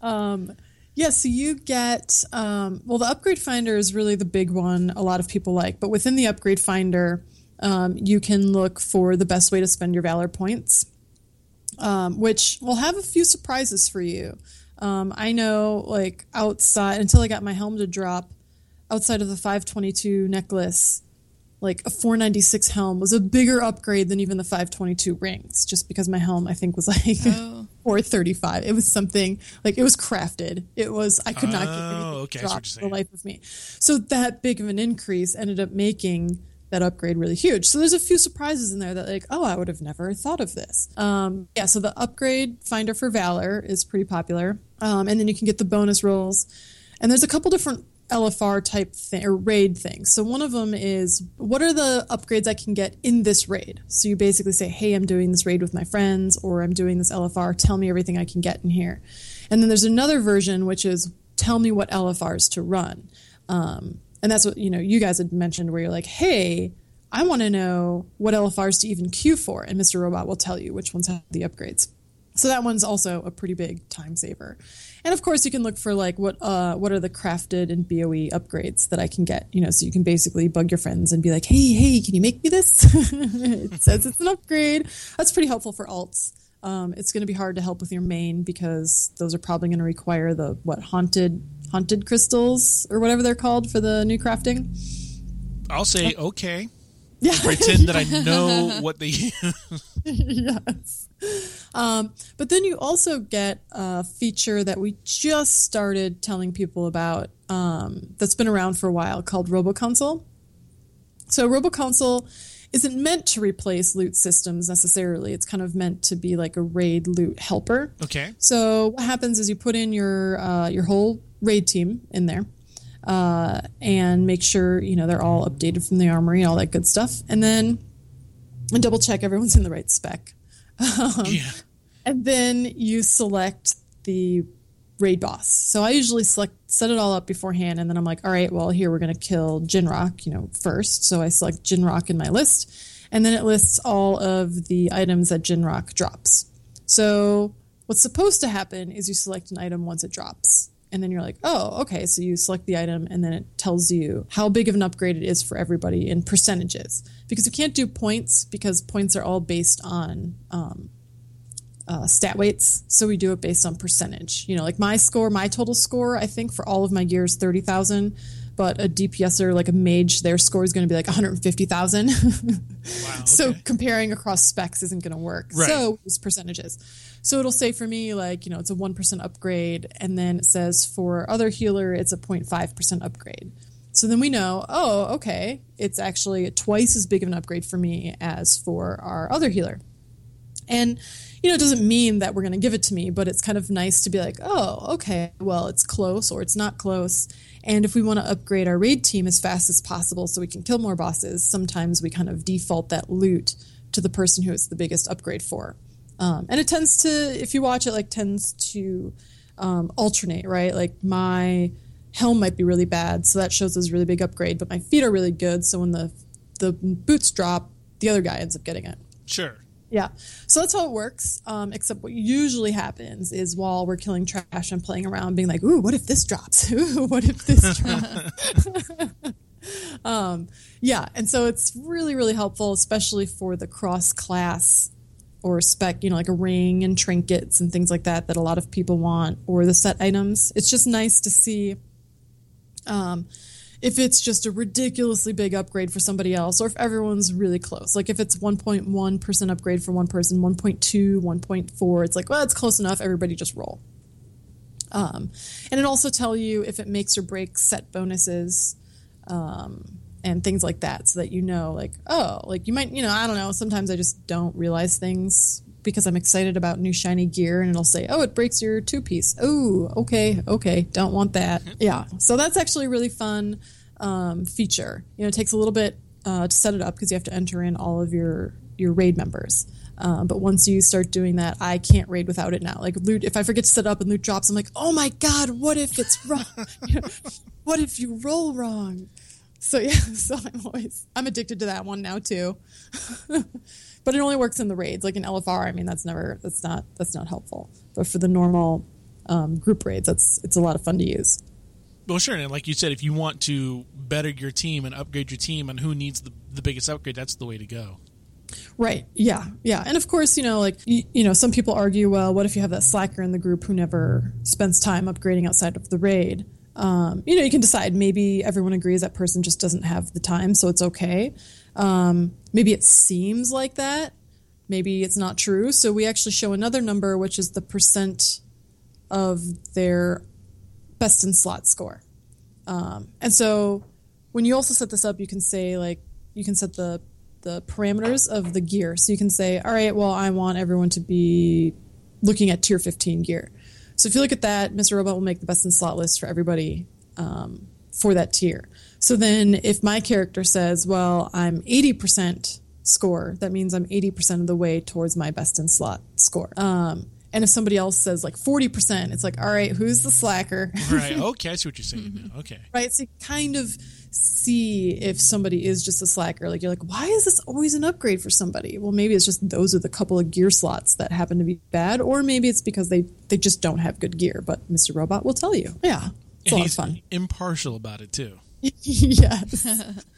Speaker 6: um, yeah, so you get, um, well, the upgrade finder is really the big one a lot of people like. But within the upgrade finder, um, you can look for the best way to spend your Valor points, um, which will have a few surprises for you. Um, I know, like, outside, until I got my helm to drop, outside of the 522 necklace, like a 496 helm was a bigger upgrade than even the 522 rings, just because my helm, I think, was like
Speaker 4: Oh.
Speaker 6: 435. It was something like it was crafted. It was I could not get
Speaker 2: Oh,
Speaker 6: anything
Speaker 2: okay, I see what
Speaker 6: to drop
Speaker 2: you're
Speaker 6: for the life of me. So that big of an increase ended up making that upgrade really huge. So there's a few surprises in there that like, oh, I would have never thought of this. Um, yeah, so the upgrade finder for Valor is pretty popular, um, and then you can get the bonus rolls. And there's a couple different LFR type thing or raid thing. So one of them is what are the upgrades I can get in this raid? So you basically say, hey, I'm doing this raid with my friends, or I'm doing this LFR. Tell me everything I can get in here. And then there's another version which is tell me what LFRs to run. Um, and that's what you know you guys had mentioned where you're like, hey, I want to know what LFRs to even queue for, and Mr. Robot will tell you which ones have the upgrades. So that one's also a pretty big time saver. And of course, you can look for like what uh, what are the crafted and BOE upgrades that I can get. You know, so you can basically bug your friends and be like, "Hey, hey, can you make me this?" it says it's an upgrade. That's pretty helpful for alts. Um, it's going to be hard to help with your main because those are probably going to require the what haunted haunted crystals or whatever they're called for the new crafting.
Speaker 2: I'll say okay.
Speaker 6: Yeah,
Speaker 2: Pretend that I know what they
Speaker 6: yes. Um, but then you also get a feature that we just started telling people about um, that's been around for a while called RoboConsole. So RoboConsole isn't meant to replace loot systems necessarily. It's kind of meant to be like a raid loot helper.
Speaker 2: Okay.
Speaker 6: So what happens is you put in your uh, your whole raid team in there, uh, and make sure you know they're all updated from the armory and all that good stuff, and then and double check everyone's in the right spec. Um,
Speaker 2: yeah.
Speaker 6: and then you select the raid boss. So I usually select set it all up beforehand, and then I'm like, all right, well here we're gonna kill Jin'rokh, you know, first. So I select Jin'rokh in my list, and then it lists all of the items that Jin'rokh drops. So what's supposed to happen is you select an item once it drops. And then you're like, oh, okay. So you select the item, and then it tells you how big of an upgrade it is for everybody in percentages. Because you can't do points because points are all based on um, uh, stat weights. So we do it based on percentage. You know, like my score, my total score, I think for all of my gear is 30,000. But a DPSer, like a mage, their score is going to be like 150,000.
Speaker 2: Wow.
Speaker 6: So comparing across specs isn't going to work.
Speaker 2: Right.
Speaker 6: So it's percentages. So it'll say for me, like, you know, it's a 1% upgrade. And then it says for other healer, it's a 0.5% upgrade. So then we know, oh, okay, it's actually twice as big of an upgrade for me as for our other healer. And, you know, it doesn't mean that we're going to give it to me, but it's kind of nice to be like, oh, okay, well, it's close or it's not close. And if we want to upgrade our raid team as fast as possible so we can kill more bosses, sometimes we kind of default that loot to the person who it's the biggest upgrade for. Um, and it tends to, if you watch it, like tends to um, alternate, right? Like my helm might be really bad, so that shows as a really big upgrade, but my feet are really good, so when the the boots drop, the other guy ends up getting it.
Speaker 2: Sure.
Speaker 6: Yeah. So that's how it works. Um, except what usually happens is while we're killing trash and playing around, being like, ooh, what if this drops? Ooh, what if this drops? um, yeah. And so it's really, really helpful, especially for the cross class or spec, you know, like a ring and trinkets and things like that that a lot of people want, or the set items. It's just nice to see um, if it's just a ridiculously big upgrade for somebody else, or if everyone's really close. Like if it's 1.1% upgrade for one person, 1.2, 1.4, it's like, well, it's close enough. Everybody just roll. Um, and it also tell you if it makes or breaks set bonuses um, and things like that, so that you know, like, oh, like you might, you know, I don't know. Sometimes I just don't realize things because I'm excited about new shiny gear, and it'll say, oh, it breaks your two piece. Oh, okay, okay, don't want that. Yeah, so that's actually a really fun um, feature. You know, it takes a little bit uh, to set it up because you have to enter in all of your your raid members. Uh, but once you start doing that, I can't raid without it now. Like loot, if I forget to set up and loot drops, I'm like, oh my god, what if it's wrong? You know, what if you roll wrong? So yeah, so I'm always I'm addicted to that one now too. but it only works in the raids. Like in LFR, I mean, that's never that's not that's not helpful. But for the normal um, group raids, that's it's a lot of fun to use.
Speaker 2: Well, sure. And like you said, if you want to better your team and upgrade your team and who needs the, the biggest upgrade, that's the way to go.
Speaker 6: Right. Yeah. Yeah. And of course, you know, like, you, you, know, some people argue, well, what if you have that slacker in the group who never spends time upgrading outside of the raid? Um, you know, you can decide maybe everyone agrees that person just doesn't have the time, so it's okay. Um, maybe it seems like that. Maybe it's not true. So we actually show another number, which is the percent of their best in slot score. Um, and so when you also set this up, you can say like you can set the the parameters of the gear. So you can say, all right, well, I want everyone to be looking at tier 15 gear. So if you look at that, Mr. Robot will make the best in slot list for everybody um, for that tier. So then if my character says, well, I'm 80% score, that means I'm 80% of the way towards my best in slot score. Um, and if somebody else says like 40%, it's like, all right, who's the slacker?
Speaker 2: Right. Okay. I see what you're saying now. Okay.
Speaker 6: right. So you kind of see if somebody is just a slacker. Like, you're like, why is this always an upgrade for somebody? Well, maybe it's just those are the couple of gear slots that happen to be bad, or maybe it's because they, they just don't have good gear. But Mr. Robot will tell you. Yeah. It's a
Speaker 2: And
Speaker 6: lot of fun.
Speaker 2: impartial about it too.
Speaker 6: yes.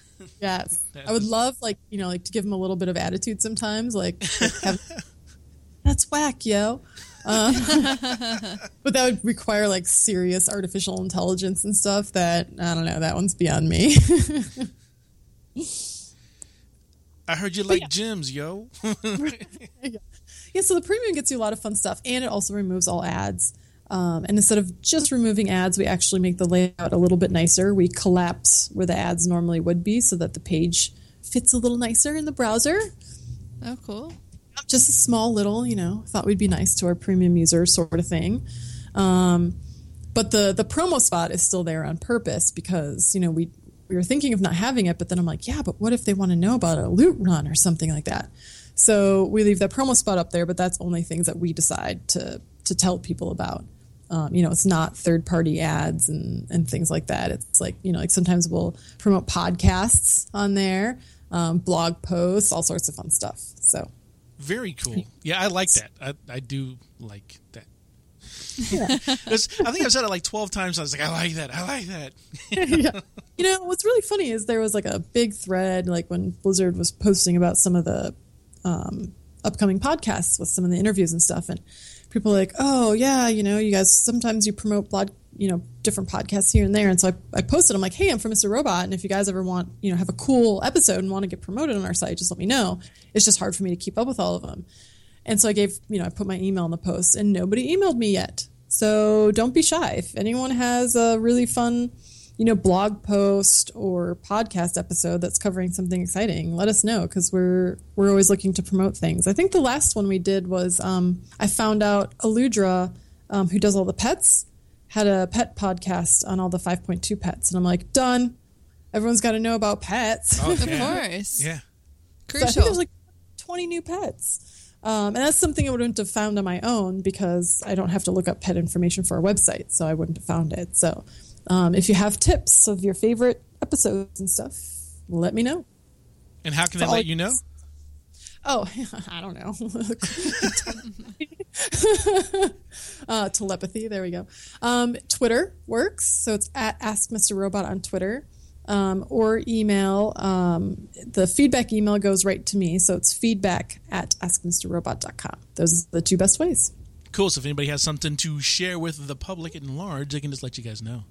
Speaker 6: yes. I would love like, you know, like to give him a little bit of attitude sometimes, like, like, have- that's whack, yo. Uh, but that would require like serious artificial intelligence and stuff that I don't know, that one's beyond me.
Speaker 2: I heard you like gyms, yo.
Speaker 6: yeah, so the premium gets you a lot of fun stuff and it also removes all ads. Um, and instead of just removing ads, we actually make the layout a little bit nicer. We collapse where the ads normally would be so that the page fits a little nicer in the browser.
Speaker 4: Oh, cool.
Speaker 6: just a small little, you know, thought we'd be nice to our premium users sort of thing. Um, but the the promo spot is still there on purpose because you know we we were thinking of not having it, but then I'm like, yeah, but what if they want to know about a loot run or something like that? So we leave that promo spot up there, but that's only things that we decide to to tell people about. Um, you know, it's not third party ads and, and things like that. It's like, you know, like sometimes we'll promote podcasts on there, um, blog posts, all sorts of fun stuff. So
Speaker 2: Very cool. Yeah, I like that. I, I do like that. 'Cause I think I've said it like 12 times. I was like, I like that. I like that.
Speaker 6: yeah. You know, what's really funny is there was like a big thread, like when Blizzard was posting about some of the um, upcoming podcasts with some of the interviews and stuff. And people were like, oh, yeah, you know, you guys sometimes you promote blog, you know, different podcasts here and there. And so I, I posted, I'm like, hey, I'm from Mr. Robot. And if you guys ever want, you know, have a cool episode and want to get promoted on our site, just let me know. It's just hard for me to keep up with all of them. And so I gave, you know, I put my email in the post and nobody emailed me yet. So don't be shy. If anyone has a really fun, you know, blog post or podcast episode that's covering something exciting, let us know because we're we're always looking to promote things. I think the last one we did was um, I found out Aludra, um, who does all the pets, had a pet podcast on all the 5.2 pets, and I'm like, done. Everyone's got to know about pets.
Speaker 2: Oh,
Speaker 4: Of
Speaker 2: yeah.
Speaker 4: course.
Speaker 2: Yeah.
Speaker 6: So
Speaker 4: Crucial.
Speaker 6: there's like 20 new pets. Um, and that's something I wouldn't have found on my own because I don't have to look up pet information for our website, so I wouldn't have found it. So um, if you have tips of your favorite episodes and stuff, let me know.
Speaker 2: And how can
Speaker 6: So
Speaker 2: they let you know?
Speaker 6: Oh, I don't know. uh, telepathy. There we go. Um, Twitter works, so it's at Ask Mr. Robot on Twitter, um, or email. Um, the feedback email goes right to me, so it's feedback at askmrrobot.com. Those are the two best ways.
Speaker 2: Cool. So if anybody has something to share with the public at large, they can just let you guys know.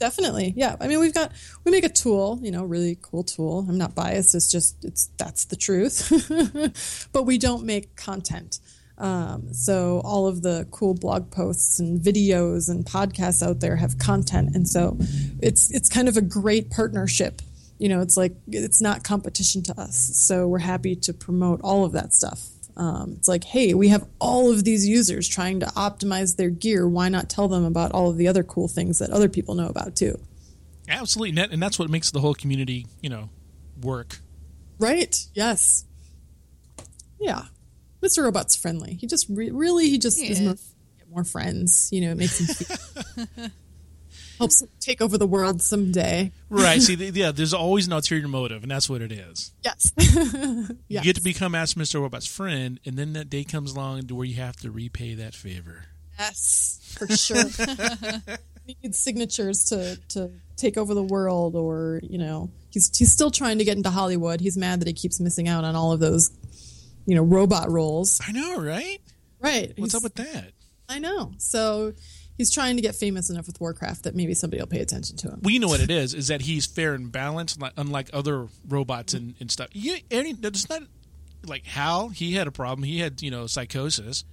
Speaker 6: Definitely, yeah. I mean, we've got we make a tool, you know, really cool tool. I'm not biased. It's just it's that's the truth. but we don't make content. Um, so all of the cool blog posts and videos and podcasts out there have content, and so it's it's kind of a great partnership. You know, it's like it's not competition to us. So we're happy to promote all of that stuff. Um, it's like, hey, we have all of these users trying to optimize their gear. Why not tell them about all of the other cool things that other people know about too?
Speaker 2: Absolutely. And that's what makes the whole community, you know, work.
Speaker 6: Right? Yes. Yeah. Mr. Robot's friendly. He just re- really he just
Speaker 4: He
Speaker 6: is more,
Speaker 4: is.
Speaker 6: get more friends. You know, it makes him helps take over the world someday.
Speaker 2: Right. See, yeah, there's always an ulterior motive, and that's what it is.
Speaker 6: Yes.
Speaker 2: You get to become Ask Mr. Robot's friend, and then that day comes along to where you have to repay that favor.
Speaker 6: Yes, for sure. he needs signatures to, to take over the world, or you know, he's he's still trying to get into Hollywood. He's mad that he keeps missing out on all of those, you know, robot roles.
Speaker 2: I know, right?
Speaker 6: Right.
Speaker 2: What's
Speaker 6: He's-
Speaker 2: up with that?
Speaker 6: I know. So he's trying to get famous enough with Warcraft that maybe somebody will pay attention to him.
Speaker 2: Well, you know what it is, is that he's fair and balanced, unlike other robots and, and stuff. You, any, it's not like Hal, he had a problem. He had, you know, psychosis.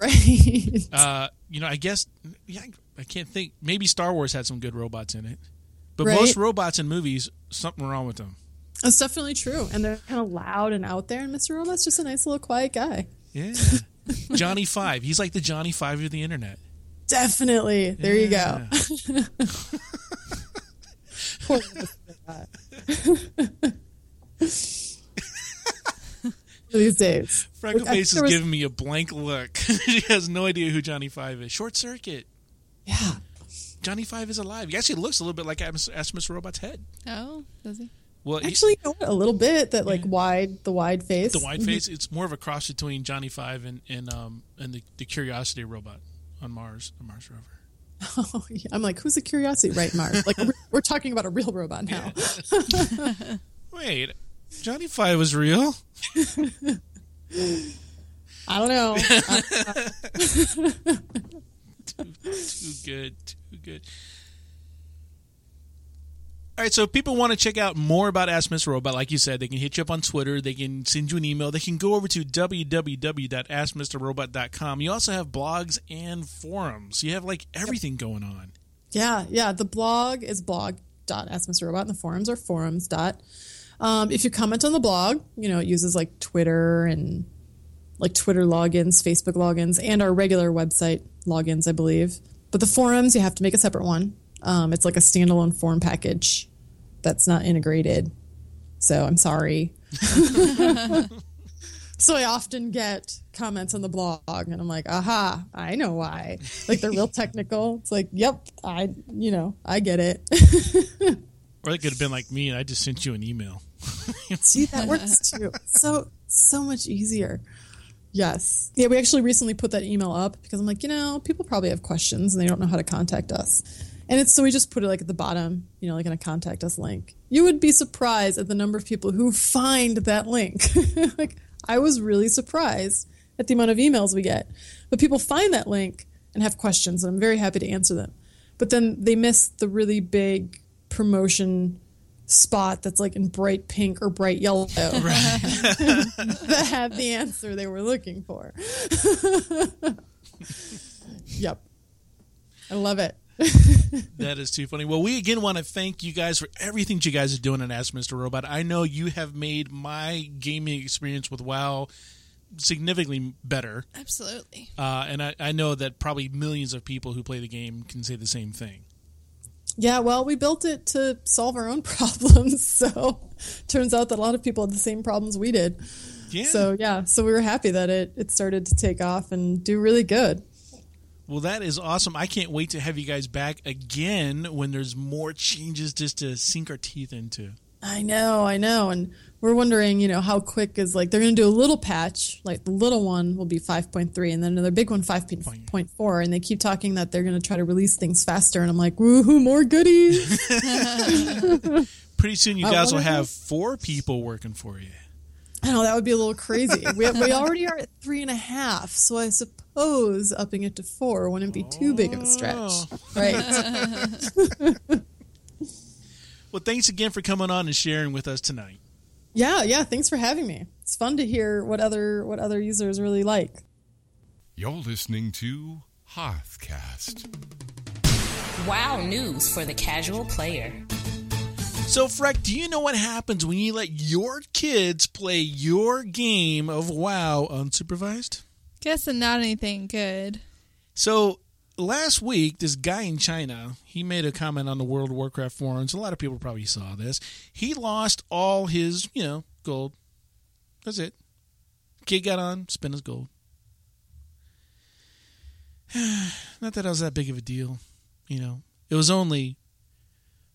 Speaker 6: Right.
Speaker 2: Uh, you know, I guess, yeah, I can't think. Maybe Star Wars had some good robots in it. But
Speaker 6: Right.
Speaker 2: most robots in movies, something wrong with them.
Speaker 6: That's definitely true. And they're kind of loud and out there. And Mr. Robot's just a nice little quiet guy.
Speaker 2: Yeah. Johnny Five. He's like the Johnny Five of the internet.
Speaker 6: Definitely. There you go.
Speaker 2: Yeah.
Speaker 6: Poor Mr. Robot. These days.
Speaker 2: Freckle
Speaker 6: Look, I
Speaker 2: Face is
Speaker 6: there was-
Speaker 2: giving me a blank look. she has no idea who Johnny Five is. Short Circuit.
Speaker 6: Yeah.
Speaker 2: Johnny Five is alive. He actually looks a little bit like Ask Mr. Robot's head.
Speaker 4: Oh, does he?
Speaker 2: Well, he-
Speaker 6: Actually, you know what? A little bit. That like wide, the wide face.
Speaker 2: the white face. It's more of a cross between Johnny Five and and um and the, the Curiosity robot on Mars, the Mars rover.
Speaker 6: Oh, yeah. I'm like, who's a curiosity? Right, Mars. Like we're, we're talking about a real robot now.
Speaker 2: Wait, Johnny Five was real?
Speaker 6: I don't know. Uh, uh.
Speaker 2: Too good, too good. All right, so if people want to check out more about Ask Mr. Robot, like you said, they can hit you up on Twitter. They can send you an email. They can go over to www.askmrrobot.com. You also have blogs and forums. You have like everything going on.
Speaker 6: Yeah, yeah. The blog is blog.askmrrobot and the forums are forums. Dot. Um, if you comment on the blog, you know, it uses like Twitter and like Twitter logins, Facebook logins, and our regular website logins, I believe. but the forums you have to make a separate one. Um, it's like a standalone forum package that's not integrated. So I'm sorry. so I often get comments on the blog, and I'm like, "Aha, I know why." Like they're real technical. It's like, "Yep, I, you know, I get it."
Speaker 2: Or it could have been like me, and I just sent you an email.
Speaker 6: See, that works too. So so much easier. Yes. Yeah, we actually recently put that email up because I'm like, you know, people probably have questions and they don't know how to contact us. And it's so we just put it like at the bottom, you know, like in a contact us link. You would be surprised at the number of people who find that link. like I was really surprised at the amount of emails we get. But people find that link and have questions and I'm very happy to answer them. But then they miss the really big promotion spot that's like in bright pink or bright yellow that had the answer they were looking for. yep. I love it.
Speaker 2: That is too funny. Well, we again want to thank you guys for everything you guys are doing on Ask Mr. Robot. I know you have made my gaming experience with WoW significantly better.
Speaker 4: Absolutely.
Speaker 2: Uh, and I, I know that probably millions of people who play the game can say the same thing.
Speaker 6: Yeah, well, we built it to solve our own problems. So turns out that a lot of people had the same problems we did.
Speaker 2: Yeah.
Speaker 6: So yeah, so we were happy that it, it started to take off and do really good.
Speaker 2: Well, that is awesome. I can't wait to have you guys back again when there's more changes just to sink our teeth into.
Speaker 6: I know, I know. And we're wondering, you know, how quick is like they're going to do a little patch, like the little one will be 5.3 and then another big one 5.4 and they keep talking that they're going to try to release things faster and I'm like, "Woohoo, more goodies."
Speaker 2: Pretty soon, you guys will have four people working for you.
Speaker 6: I know that would be a little crazy. We, we already are at three and a half, so I suppose upping it to four wouldn't be too big of a stretch,
Speaker 2: Oh.
Speaker 6: right?
Speaker 2: Well, thanks again for coming on and sharing with us tonight.
Speaker 6: yeah, yeah. Thanks for having me. It's fun to hear what other what other users really like.
Speaker 7: You're listening to Hearthcast.
Speaker 8: Wow news for the casual player.
Speaker 2: So, Freck, do you know what happens when you let your kids play your game of WoW unsupervised?
Speaker 4: Guessing not anything good.
Speaker 2: So, last week, this guy in China, he made a comment on the World of Warcraft forums. A lot of people probably saw this. He lost all his, you know, gold. That's it. Kid got on, spent his gold. Not that I was that big of a deal, you know. It was only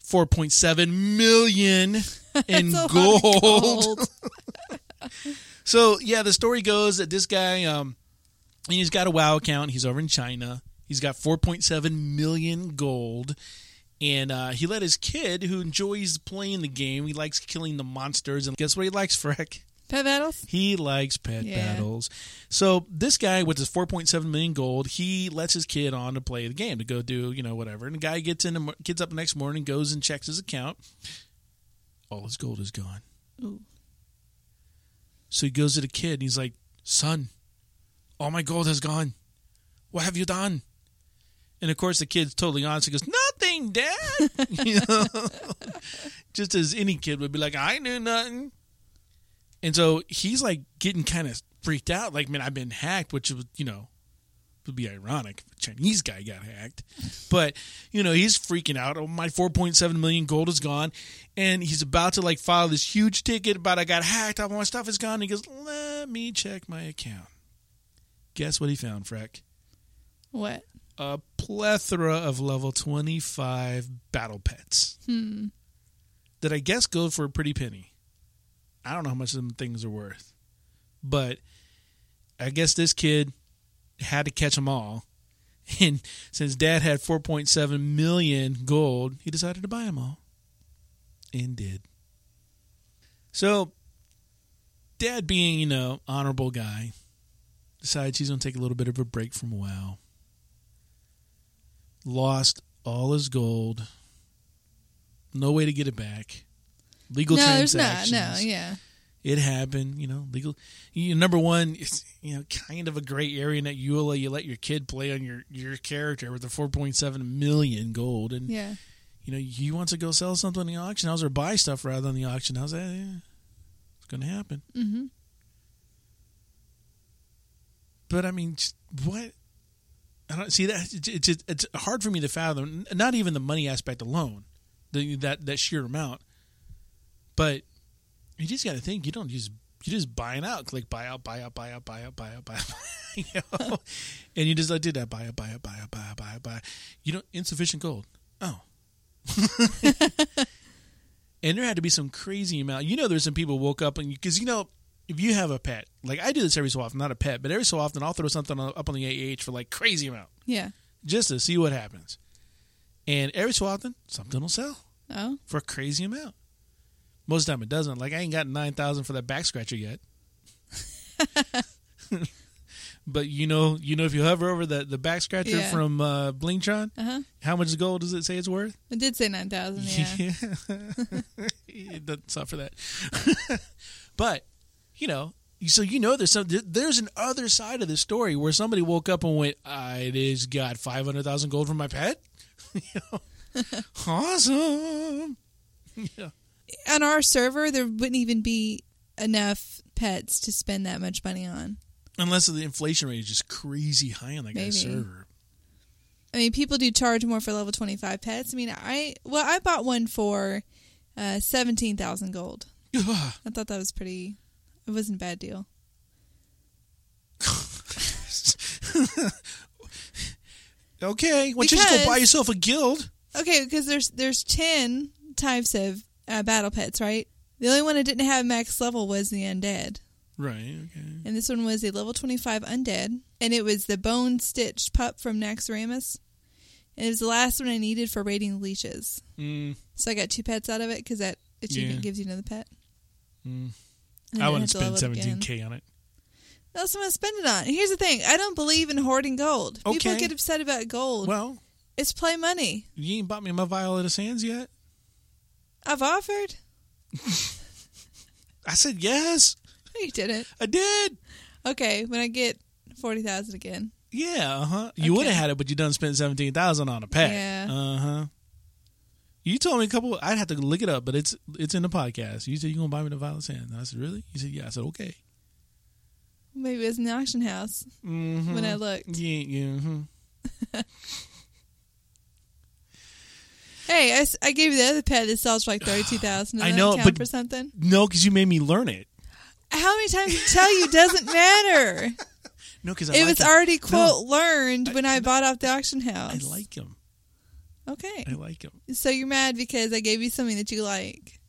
Speaker 2: 4.7 million in
Speaker 4: That's a lot of
Speaker 2: gold.
Speaker 4: gold.
Speaker 2: So yeah, the story goes that this guy, um, he's got a WoW account. He's over in China. He's got 4.7 million gold, and uh, he let his kid, who enjoys playing the game, he likes killing the monsters, and guess what he likes, Freck?
Speaker 4: Pet battles?
Speaker 2: He likes pet
Speaker 4: Yeah.
Speaker 2: battles. So this guy with his 4.7 million gold, he lets his kid on to play the game to go do you know whatever. And the guy gets in, the, gets up the next morning, goes and checks his account. All his gold is gone.
Speaker 4: Ooh.
Speaker 2: So he goes to the kid and he's like, "Son, all my gold has gone. What have you done?" And of course, the kid's totally honest. He goes, "Nothing, Dad." you know, just as any kid would be like, "I knew nothing." And so he's like getting kind of freaked out, like, "Man, I've been hacked," which was, you know, would be ironic if a Chinese guy got hacked. But, you know, he's freaking out. Oh, my 4.7 million gold is gone. And he's about to like file this huge ticket about I got hacked, all my stuff is gone. And he goes, Let me check my account. Guess what he found, Freck?
Speaker 4: What?
Speaker 2: A plethora of level 25 battle pets.
Speaker 4: Hmm.
Speaker 2: That I guess go for a pretty penny. I don't know how much them things are worth. But I guess this kid had to catch them all. And since dad had 4.7 million gold, he decided to buy them all. And did. So, dad being, you know, honorable guy, decides he's going to take a little bit of a break from WoW. Lost all his gold. No way to get it back. Legal
Speaker 4: no, there's
Speaker 2: transactions.
Speaker 4: not. No, yeah.
Speaker 2: It happened, you know. Legal. You, number one, it's you know kind of a gray area in that EULA. You let your kid play on your your character with the 4.7 million gold, and
Speaker 4: Yeah.
Speaker 2: you know he wants to go sell something in the auction house or buy stuff rather than the auction house. Eh, yeah, it's going to happen.
Speaker 4: Mm-hmm.
Speaker 2: But I mean, what? I don't see that. It's, it's it's hard for me to fathom. Not even the money aspect alone, the, that that sheer amount. But you just got to think. You don't just you just buying out, click buy out, buy out, buy out, buy out, buy out, buy out, you know? and you just like did that buy out, buy out, buy out, buy out, buy out, buy. Out. You know, insufficient gold. Oh. and there had to be some crazy amount. You know, there's some people woke up and because you know if you have a pet, like I do this every so often, not a pet, but every so often I'll throw something up on the AH for like crazy amount
Speaker 4: Yeah.
Speaker 2: just to see what happens. And every so often, something will sell
Speaker 4: Oh.
Speaker 2: for a crazy amount. Most of the time, it doesn't. Like I ain't got nine thousand for that back scratcher yet. but you know, you know, if you hover over the the back scratcher
Speaker 4: Yeah.
Speaker 2: from uh, Blingtron,
Speaker 4: Uh huh.
Speaker 2: how much gold does it say it's worth?
Speaker 4: It did say nine thousand. Yeah.
Speaker 2: it doesn't for that. but you know, so you know, there's some there's an other side of the story where somebody woke up and went, "I just got five hundred thousand gold from my pet." You know? awesome. Yeah.
Speaker 4: On our server, there wouldn't even be enough pets to spend that much money on.
Speaker 2: Unless the inflation rate is just crazy high on that guy's server.
Speaker 4: I mean, people do charge more for level twenty five pets. I mean, I well, I bought one for uh, seventeen thousand gold. I thought that was pretty. It wasn't a bad deal.
Speaker 2: okay, you just go buy yourself a guild?
Speaker 4: Okay, because there's there's ten types of uh, battle pets, right? The only one I didn't have max level was the undead,
Speaker 2: Right. Okay.
Speaker 4: and this one was a level twenty five undead, and it was the bone stitched pup from Naxxramas. And it was the last one I needed for raiding leashes.
Speaker 2: Mm,
Speaker 4: So I got two pets out of it because that achievement
Speaker 2: Yeah.
Speaker 4: gives you another pet.
Speaker 2: mm. I wouldn't
Speaker 4: to
Speaker 2: spend
Speaker 4: level it
Speaker 2: seventeen
Speaker 4: again.
Speaker 2: k on it.
Speaker 4: That's What else am I gonna spend it on? Here's the thing: I don't believe in hoarding gold. People get upset about gold.
Speaker 2: Well,
Speaker 4: it's play money.
Speaker 2: you ain't bought me my Vial of Sands yet.
Speaker 4: I've offered.
Speaker 2: I said yes.
Speaker 4: No, you didn't.
Speaker 2: I did.
Speaker 4: Okay, when I get forty thousand again.
Speaker 2: Yeah, uh huh. You would have had it, but you done spent seventeen thousand on a pet.
Speaker 4: Yeah.
Speaker 2: Uh huh. You told me a couple. I'd have to look it up, but it's it's in the podcast. You said you're gonna buy me the Violet Sand. I said really? You said yeah. I said okay.
Speaker 4: Maybe it was in the auction house
Speaker 2: Mm-hmm.
Speaker 4: when I looked.
Speaker 2: Yeah, yeah. mhm.
Speaker 4: Hey, I, gave you the other pet that sells for like thirty two thousand.
Speaker 2: I know, but-
Speaker 4: for something.
Speaker 2: No, because you made me learn it.
Speaker 4: How many times did I tell you? Doesn't matter.
Speaker 2: No, because I
Speaker 4: it
Speaker 2: like
Speaker 4: was
Speaker 2: him.
Speaker 4: already
Speaker 2: No,
Speaker 4: quote learned when I bought off the auction house.
Speaker 2: I like him.
Speaker 4: Okay,
Speaker 2: I like him.
Speaker 4: so you're mad because I gave you something that you like,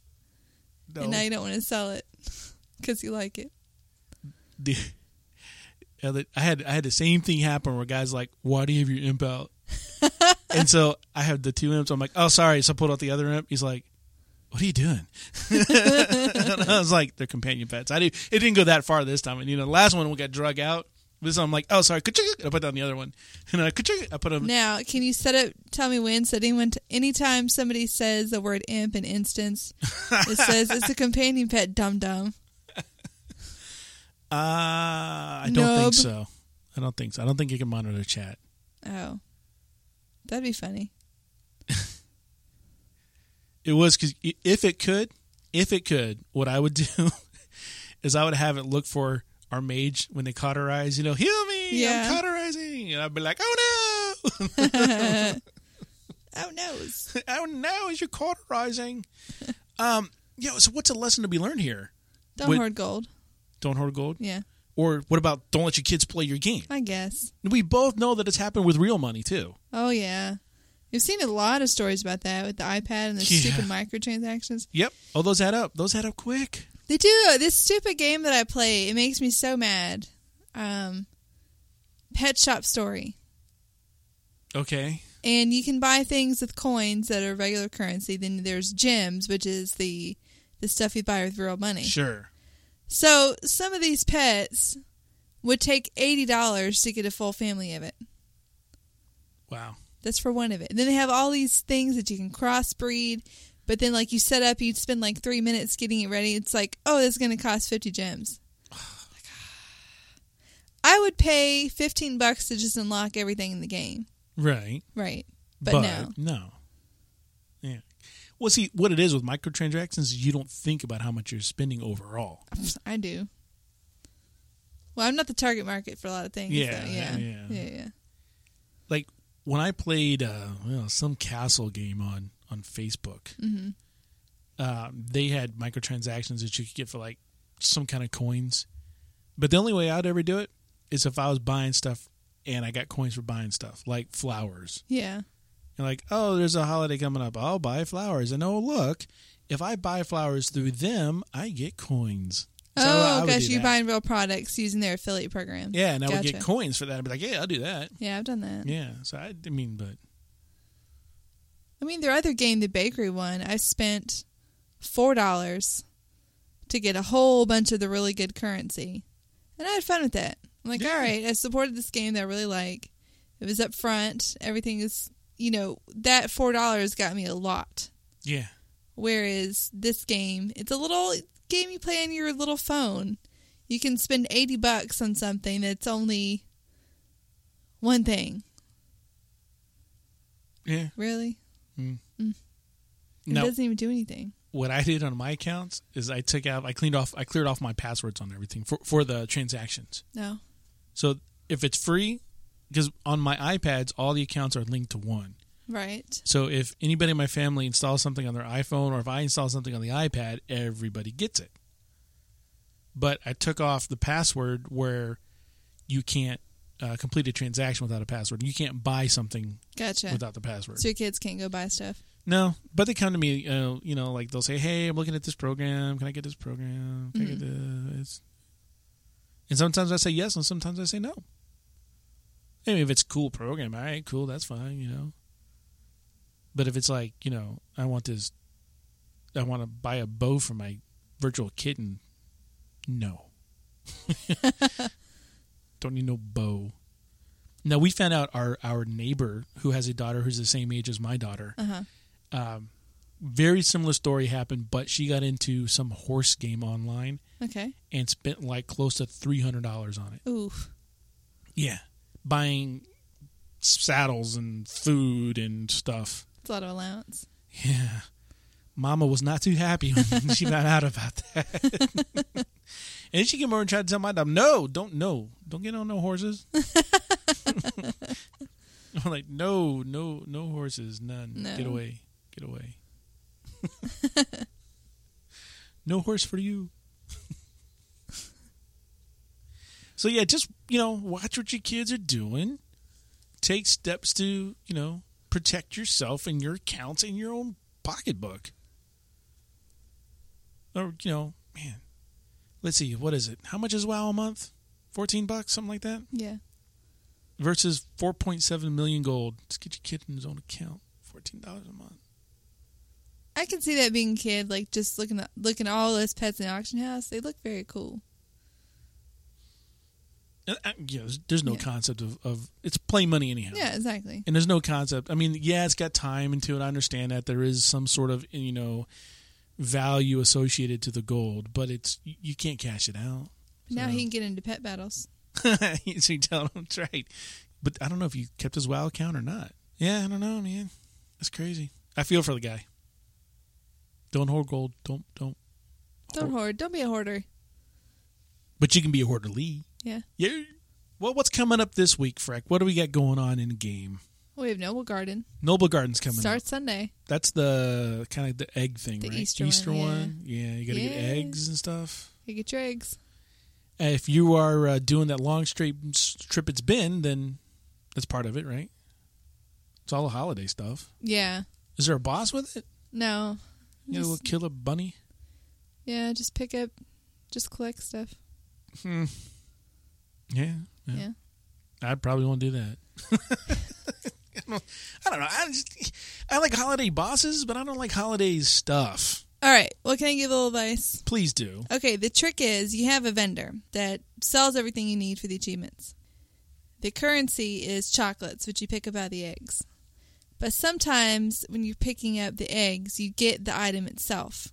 Speaker 2: No,
Speaker 4: and now you don't want to sell it because you like it.
Speaker 2: the, I had I had the same thing happen where guys like, "Why do you have your imp out?" and so I have the two imps. I'm like, "Oh, sorry." So I pulled out the other imp. He's like, "What are you doing?" and I was like, "They're companion pets." I do. It didn't go that far this time. And you know, the last one we got drug out. This I'm like, "Oh, sorry." I put down the other one, and I I put them.
Speaker 4: Now, can you set up? Tell me when. So anyone, anytime somebody says the word imp in instance, it says it's a companion pet. Dum dum.
Speaker 2: Uh, I don't think so. I don't think so. I don't think you can monitor chat.
Speaker 4: Oh, that'd be funny.
Speaker 2: It was because if it could, if it could, what I would do is I would have it look for our mage when they cauterize. You know, heal me,
Speaker 4: Yeah.
Speaker 2: I'm cauterizing, and I'd be like, oh no,
Speaker 4: Oh noes.
Speaker 2: oh no, is you cauterizing? um, yeah. So what's a lesson to be learned here?
Speaker 4: Don't
Speaker 2: Wait.
Speaker 4: hoard gold.
Speaker 2: Don't hoard gold,
Speaker 4: Yeah,
Speaker 2: or what about don't let your kids play your game?
Speaker 4: I guess.
Speaker 2: We both know that it's happened with real money too.
Speaker 4: Oh yeah, you've seen a lot of stories about that with the iPad and the
Speaker 2: Yeah.
Speaker 4: stupid microtransactions.
Speaker 2: Yep. Oh, those add up. Those add up quick.
Speaker 4: They do this stupid game that I play. It makes me so mad. Um, Pet Shop Story.
Speaker 2: Okay.
Speaker 4: and you can buy things with coins that are regular currency. Then there's gems, which is the the stuff you buy with real money.
Speaker 2: Sure.
Speaker 4: So some of these pets would take eighty dollars to get a full family of it.
Speaker 2: Wow.
Speaker 4: That's for one of it. And then they have all these things that you can crossbreed. But then, like you set up, you'd spend like three minutes getting it ready. It's like, oh, this is going to cost fifty gems. I would pay fifteen bucks to just unlock everything in the game,
Speaker 2: Right.
Speaker 4: right? But, no,
Speaker 2: no. Yeah. Well, see, what it is with microtransactions is you don't think about how much you're spending overall.
Speaker 4: I do. Well, I'm not the target market for a lot of things.
Speaker 2: Yeah,
Speaker 4: so yeah,
Speaker 2: yeah.
Speaker 4: yeah, yeah.
Speaker 2: like when I played uh, well, some castle game on on Facebook, um, they had microtransactions that you could get for like some kind of coins. But the only way I'd ever do it is if I was buying stuff and I got coins for buying stuff, like flowers.
Speaker 4: Yeah.
Speaker 2: You're like, oh, there's a holiday coming up. I'll buy flowers. And oh, look, if I buy flowers through them, I get coins. So I- I
Speaker 4: oh, gosh, you're buying real products using their affiliate program.
Speaker 2: Yeah, and I would get coins for that. I'd be like, yeah, I'll do that.
Speaker 4: Yeah, I've done that.
Speaker 2: Yeah. So I, I mean, but
Speaker 4: I mean, their other game, the bakery one, I spent four dollars to get a whole bunch of the really good currency, and I had fun with that. I'm like,
Speaker 2: Yeah.
Speaker 4: all right, I supported this game that I really like. It was up front. Everything is, you know, that four dollars got me a lot.
Speaker 2: yeah.
Speaker 4: Whereas this game, it's a little game you play on your little phone. You can spend eighty bucks on something that's only one thing.
Speaker 2: Yeah.
Speaker 4: Really,
Speaker 2: Mm.
Speaker 4: it
Speaker 2: Now,
Speaker 4: doesn't even do anything.
Speaker 2: what I did on my accounts is I took out, I cleaned off, I cleared off my passwords on everything for, for the transactions.
Speaker 4: No.
Speaker 2: So if it's free, because on my iPads, all the accounts are linked to one.
Speaker 4: Right.
Speaker 2: So if anybody in my family installs something on their iPhone or if I install something on the iPad, everybody gets it. But I took off the password where you can't uh, complete a transaction without a password. You can't buy something
Speaker 4: Gotcha.
Speaker 2: without the password.
Speaker 4: So your kids can't go buy stuff.
Speaker 2: No, but they come to me, uh, you know, like they'll say, "Hey, I'm looking at this program. Can I get this program? Can I get this?" And sometimes I say yes, and sometimes I say no. I mean, if it's a cool program, all right, cool, that's fine, you know. But if it's like, you know, I want this, I want to buy a bow for my virtual kitten, no. Don't need no bow. Now we found out our our neighbor who has a daughter who's the same age as my daughter
Speaker 4: Uh huh.
Speaker 2: um, very similar story happened, but she got into some horse game online
Speaker 4: Okay.
Speaker 2: and spent like close to three hundred dollars on it.
Speaker 4: Oof.
Speaker 2: Yeah, buying saddles and food and stuff.
Speaker 4: It's a lot of allowance.
Speaker 2: Yeah, Mama was not too happy when she found out about that. and she came over and tried to tell my dad, "No, don't no, don't get on no horses." I'm like, "No, no, no horses, none.
Speaker 4: No.
Speaker 2: Get away, get away." no horse for you. so yeah, just you know, watch what your kids are doing. Take steps to you know protect yourself and your accounts and your own pocketbook. Or you know, man, let's see, what is it? How much is WoW a month? Fourteen bucks, something like that.
Speaker 4: Yeah.
Speaker 2: Versus four point seven million gold. Just get your kid in his own account. Fourteen dollars a month.
Speaker 4: I can see that being a kid, like just looking at looking at all those pets in the auction house. They look very cool.
Speaker 2: Uh, uh, yeah, there's, there's no
Speaker 4: Yeah.
Speaker 2: concept of, of it's play money anyhow.
Speaker 4: Yeah, exactly.
Speaker 2: and there's no concept. I mean, yeah, it's got time into it. I understand that there is some sort of you know value associated to the gold, but it's you- can't cash it out.
Speaker 4: Now he can get into pet battles.
Speaker 2: so you tell him that's right. But I don't know if you kept his WoW account or not. Yeah, I don't know, man. That's crazy. I feel for the guy. Don't hoard gold. Don't don't.
Speaker 4: Don't hoard. Don't be a hoarder.
Speaker 2: But you can be a hoarder, Lee.
Speaker 4: Yeah.
Speaker 2: Yeah. Well, what's coming up this week, Freck? What do we got going on in game?
Speaker 4: We have Noblegarden.
Speaker 2: Noble Garden's coming
Speaker 4: Starts
Speaker 2: up.
Speaker 4: Sunday.
Speaker 2: That's the kind of the egg thing,
Speaker 4: The
Speaker 2: right?
Speaker 4: Easter one, yeah.
Speaker 2: one. Yeah, you got to get eggs and stuff.
Speaker 4: You get your eggs.
Speaker 2: Uh, If you are uh, doing that long strange trip it's been, then that's part of it, right? It's all the holiday stuff.
Speaker 4: Yeah.
Speaker 2: Is there a boss with it?
Speaker 4: No.
Speaker 2: You know, a little
Speaker 4: Just-
Speaker 2: killer bunny?
Speaker 4: Yeah, just pick up, just collect stuff.
Speaker 2: Hmm. Yeah, yeah.
Speaker 4: Yeah.
Speaker 2: I'd probably want to do that. I don't I don't know. I just I like holiday bosses, but I don't like holiday stuff.
Speaker 4: All right. Well, can I give a little advice?
Speaker 2: Please do.
Speaker 4: Okay, the trick is you have a vendor that sells everything you need for the achievements. The currency is chocolates, which you pick up out of the eggs. But sometimes when you're picking up the eggs, you get the item itself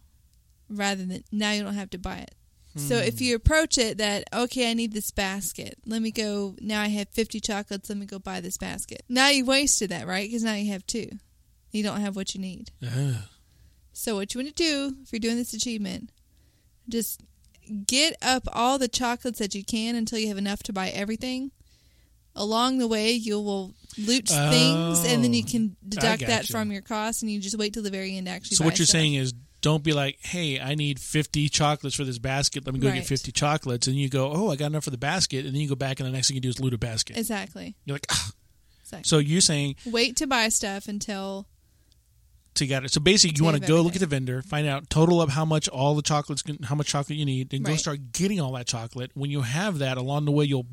Speaker 4: rather than now you don't have to buy it. So if hmm. you approach it that, okay, I need this basket. Let me go. Now I have 50 chocolates. Let me go buy this basket. Now you wasted that, right? Because now you have two. You don't have what you need.
Speaker 2: Ugh.
Speaker 4: So what you want to do if you're doing this achievement, just get up all the chocolates that you can until you have enough to buy everything. along the way you will loot things, and then you oh. can deduct that
Speaker 2: gotcha.
Speaker 4: from your cost, and you just wait till the very end to actually.
Speaker 2: So what you're
Speaker 4: stuff.
Speaker 2: saying is, don't be like, "Hey, I need 50 chocolates for this basket. Let me go
Speaker 4: Right.
Speaker 2: get 50 chocolates." And you go, "Oh, I got enough for the basket," and then you go back, and the next thing you do is loot a basket.
Speaker 4: exactly.
Speaker 2: You're like, ah.
Speaker 4: exactly.
Speaker 2: so you're saying
Speaker 4: wait to buy stuff until
Speaker 2: to get it. So basically, you want to go look at the vendor, find out total of how much all the chocolates, can- how much chocolate you need, and go start getting all that chocolate. When you have that, along the way, you'll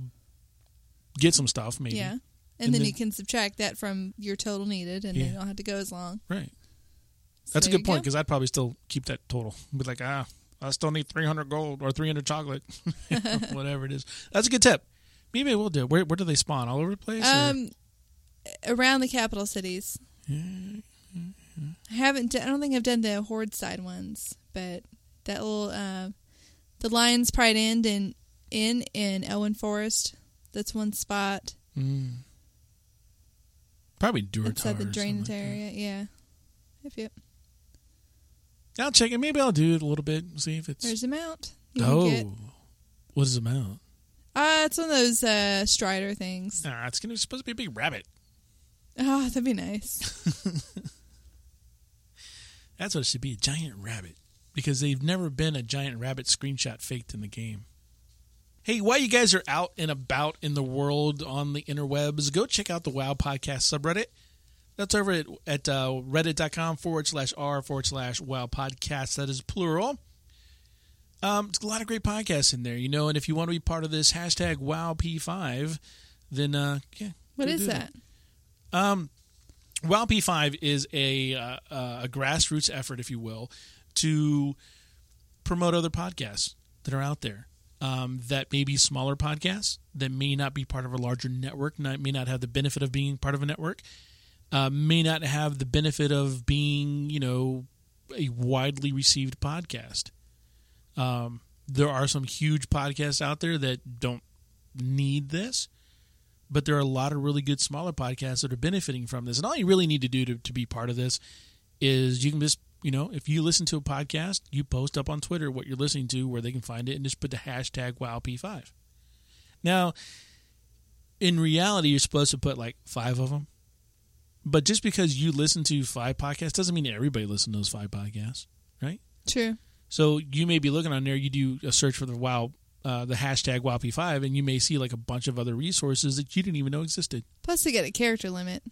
Speaker 2: get some stuff, maybe.
Speaker 4: yeah, and,
Speaker 2: And
Speaker 4: then,
Speaker 2: then-
Speaker 4: you can subtract that from your total needed, and
Speaker 2: Yeah.
Speaker 4: then you don't have to go as long.
Speaker 2: Right. That's a good point
Speaker 4: go.
Speaker 2: because I'd probably still keep that total. Be like, ah, I still need 300 gold or 300 chocolate, whatever it is. That's a good tip. Maybe we'll do. it. Where, where do they spawn? All over the place? or-
Speaker 4: Um, around the capital cities. I haven't. I don't think I've done the horde side ones, but that little uh, the Lions Pride Inn in in in Elwynn Forest. That's one spot
Speaker 2: Mm. Probably Durotar.
Speaker 4: outside the drainage
Speaker 2: like
Speaker 4: area. Yeah. Yep, yep.
Speaker 2: I'll check it. Maybe I'll do it a little bit. and See if it's.
Speaker 4: There's a mount. You can
Speaker 2: oh,
Speaker 4: get.
Speaker 2: what is the amount?
Speaker 4: Uh, it's one of those uh, Strider things.
Speaker 2: Ah, it's gonna it's supposed to be a big rabbit.
Speaker 4: Oh, that'd be nice.
Speaker 2: That's what it should be—a giant rabbit. Because they've never been a giant rabbit screenshot faked in the game. Hey, while you guys are out and about in the world on the interwebs, go check out the WoW Podcast subreddit. That's over at, at uh, reddit.com forward slash r forward slash WoW Podcast. That is plural. Um, it's a lot of great podcasts in there, you know. And if you want to be part of this hashtag WowP5, then uh, yeah.
Speaker 4: What is
Speaker 2: do
Speaker 4: that?
Speaker 2: Um, WoW P5 is a uh, uh, a grassroots effort, if you will, to promote other podcasts that are out there. Um, that may be smaller podcasts that may not be part of a larger network, not, may not have the benefit of being part of a network, uh, may not have the benefit of being, you know, a widely received podcast. Um, there are some huge podcasts out there that don't need this but there are a lot of really good smaller podcasts that are benefiting from this. And all you really need to do to, to be part of this is you can just, you know, if you listen to a podcast, you post up on Twitter what you're listening to, where they can find it, and just put the hashtag WowP5. Now, in reality, you're supposed to put like five of them. But just because you listen to five podcasts doesn't mean everybody listens to those five podcasts, right?
Speaker 4: True.
Speaker 2: So you may be looking on there, you do a search for the wow, uh, the hashtag WowP5, and you may see like a bunch of other resources that you didn't even know existed.
Speaker 4: Plus, they get a character limit.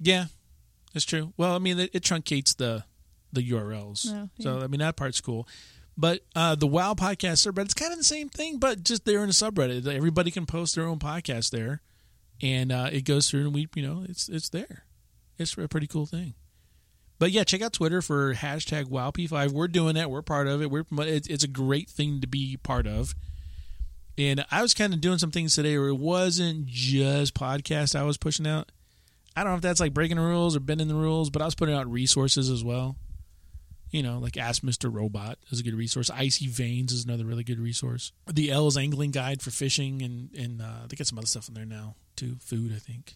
Speaker 2: Yeah, that's true. Well, I mean, it, it truncates the the URLs,
Speaker 4: Oh,
Speaker 2: so. I mean that part's cool. But uh, the WoW podcast subreddit, it's kind of the same thing, but just they're in a subreddit. Everybody can post their own podcast there, and uh, it goes through, and we, you know, it's it's there. It's a pretty cool thing. But yeah, check out Twitter for hashtag WowP5. We're doing that. We're part of it. We're it's, a great thing to be part of. And I was kind of doing some things today where it wasn't just podcast I was pushing out. I don't know if that's like breaking the rules or bending the rules, but I was putting out resources as well. You know, like Ask Mr. Robot is a good resource. Icy Veins is another really good resource. The El's Angling Guide for fishing, and and uh, they got some other stuff in there now too. Food, I think.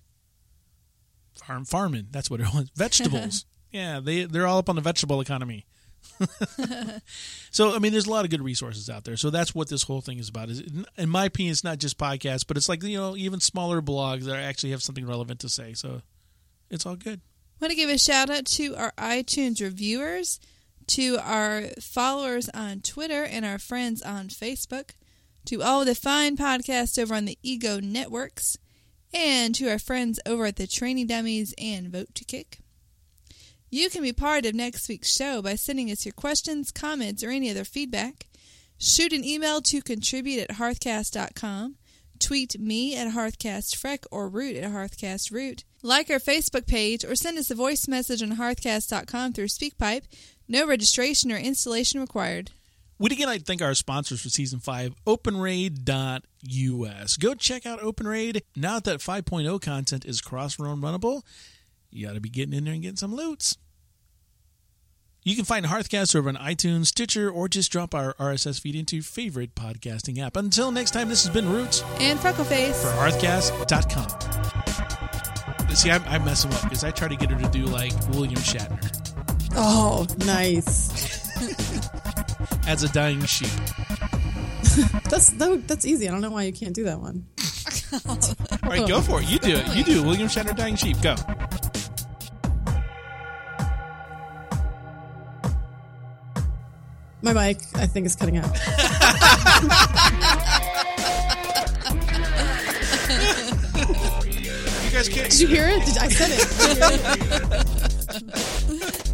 Speaker 2: Farm farming, that's what it was. Vegetables. yeah, they they're all up on the vegetable economy. so I mean, there's a lot of good resources out there. So that's what this whole thing is about. Is in my opinion, it's not just podcasts, but it's like you know even smaller blogs that actually have something relevant to say. So it's all good.
Speaker 4: want to give a shout out to our iTunes reviewers, to our followers on Twitter, and our friends on Facebook, to all the fine podcasts over on the Ego Networks, and to our friends over at the Training Dummies and Vote to Kick. You can be part of next week's show by sending us your questions, comments, or any other feedback. Shoot an email to contribute at hearthcast.com. Tweet me at hearthcastfreck or root at hearthcastroot. Like our Facebook page or send us a voice message on hearthcast.com through SpeakPipe. No registration or installation required.
Speaker 2: We'd again like to thank our sponsors for season five, OpenRaid.us. Go check out OpenRaid. Now that 5.0 content is cross run runnable, you got to be getting in there and getting some loots. You can find Hearthcast over on iTunes, Stitcher, or just drop our RSS feed into your favorite podcasting app. Until next time, this has been Roots
Speaker 4: And Freckleface.
Speaker 2: for Hearthcast.com. See, I'm, I'm messing up because I try to get her to do like William Shatner
Speaker 6: Oh, nice.
Speaker 2: as a dying sheep.
Speaker 6: That's that, that's easy. I don't know why you can't do that one.
Speaker 2: All right, go for it. You do it. You do it. William Shatner Dying Sheep. Go.
Speaker 6: My mic, I think, is cutting out.
Speaker 2: You guys can't.
Speaker 6: Did you hear it? Did, I said it. Did you hear it?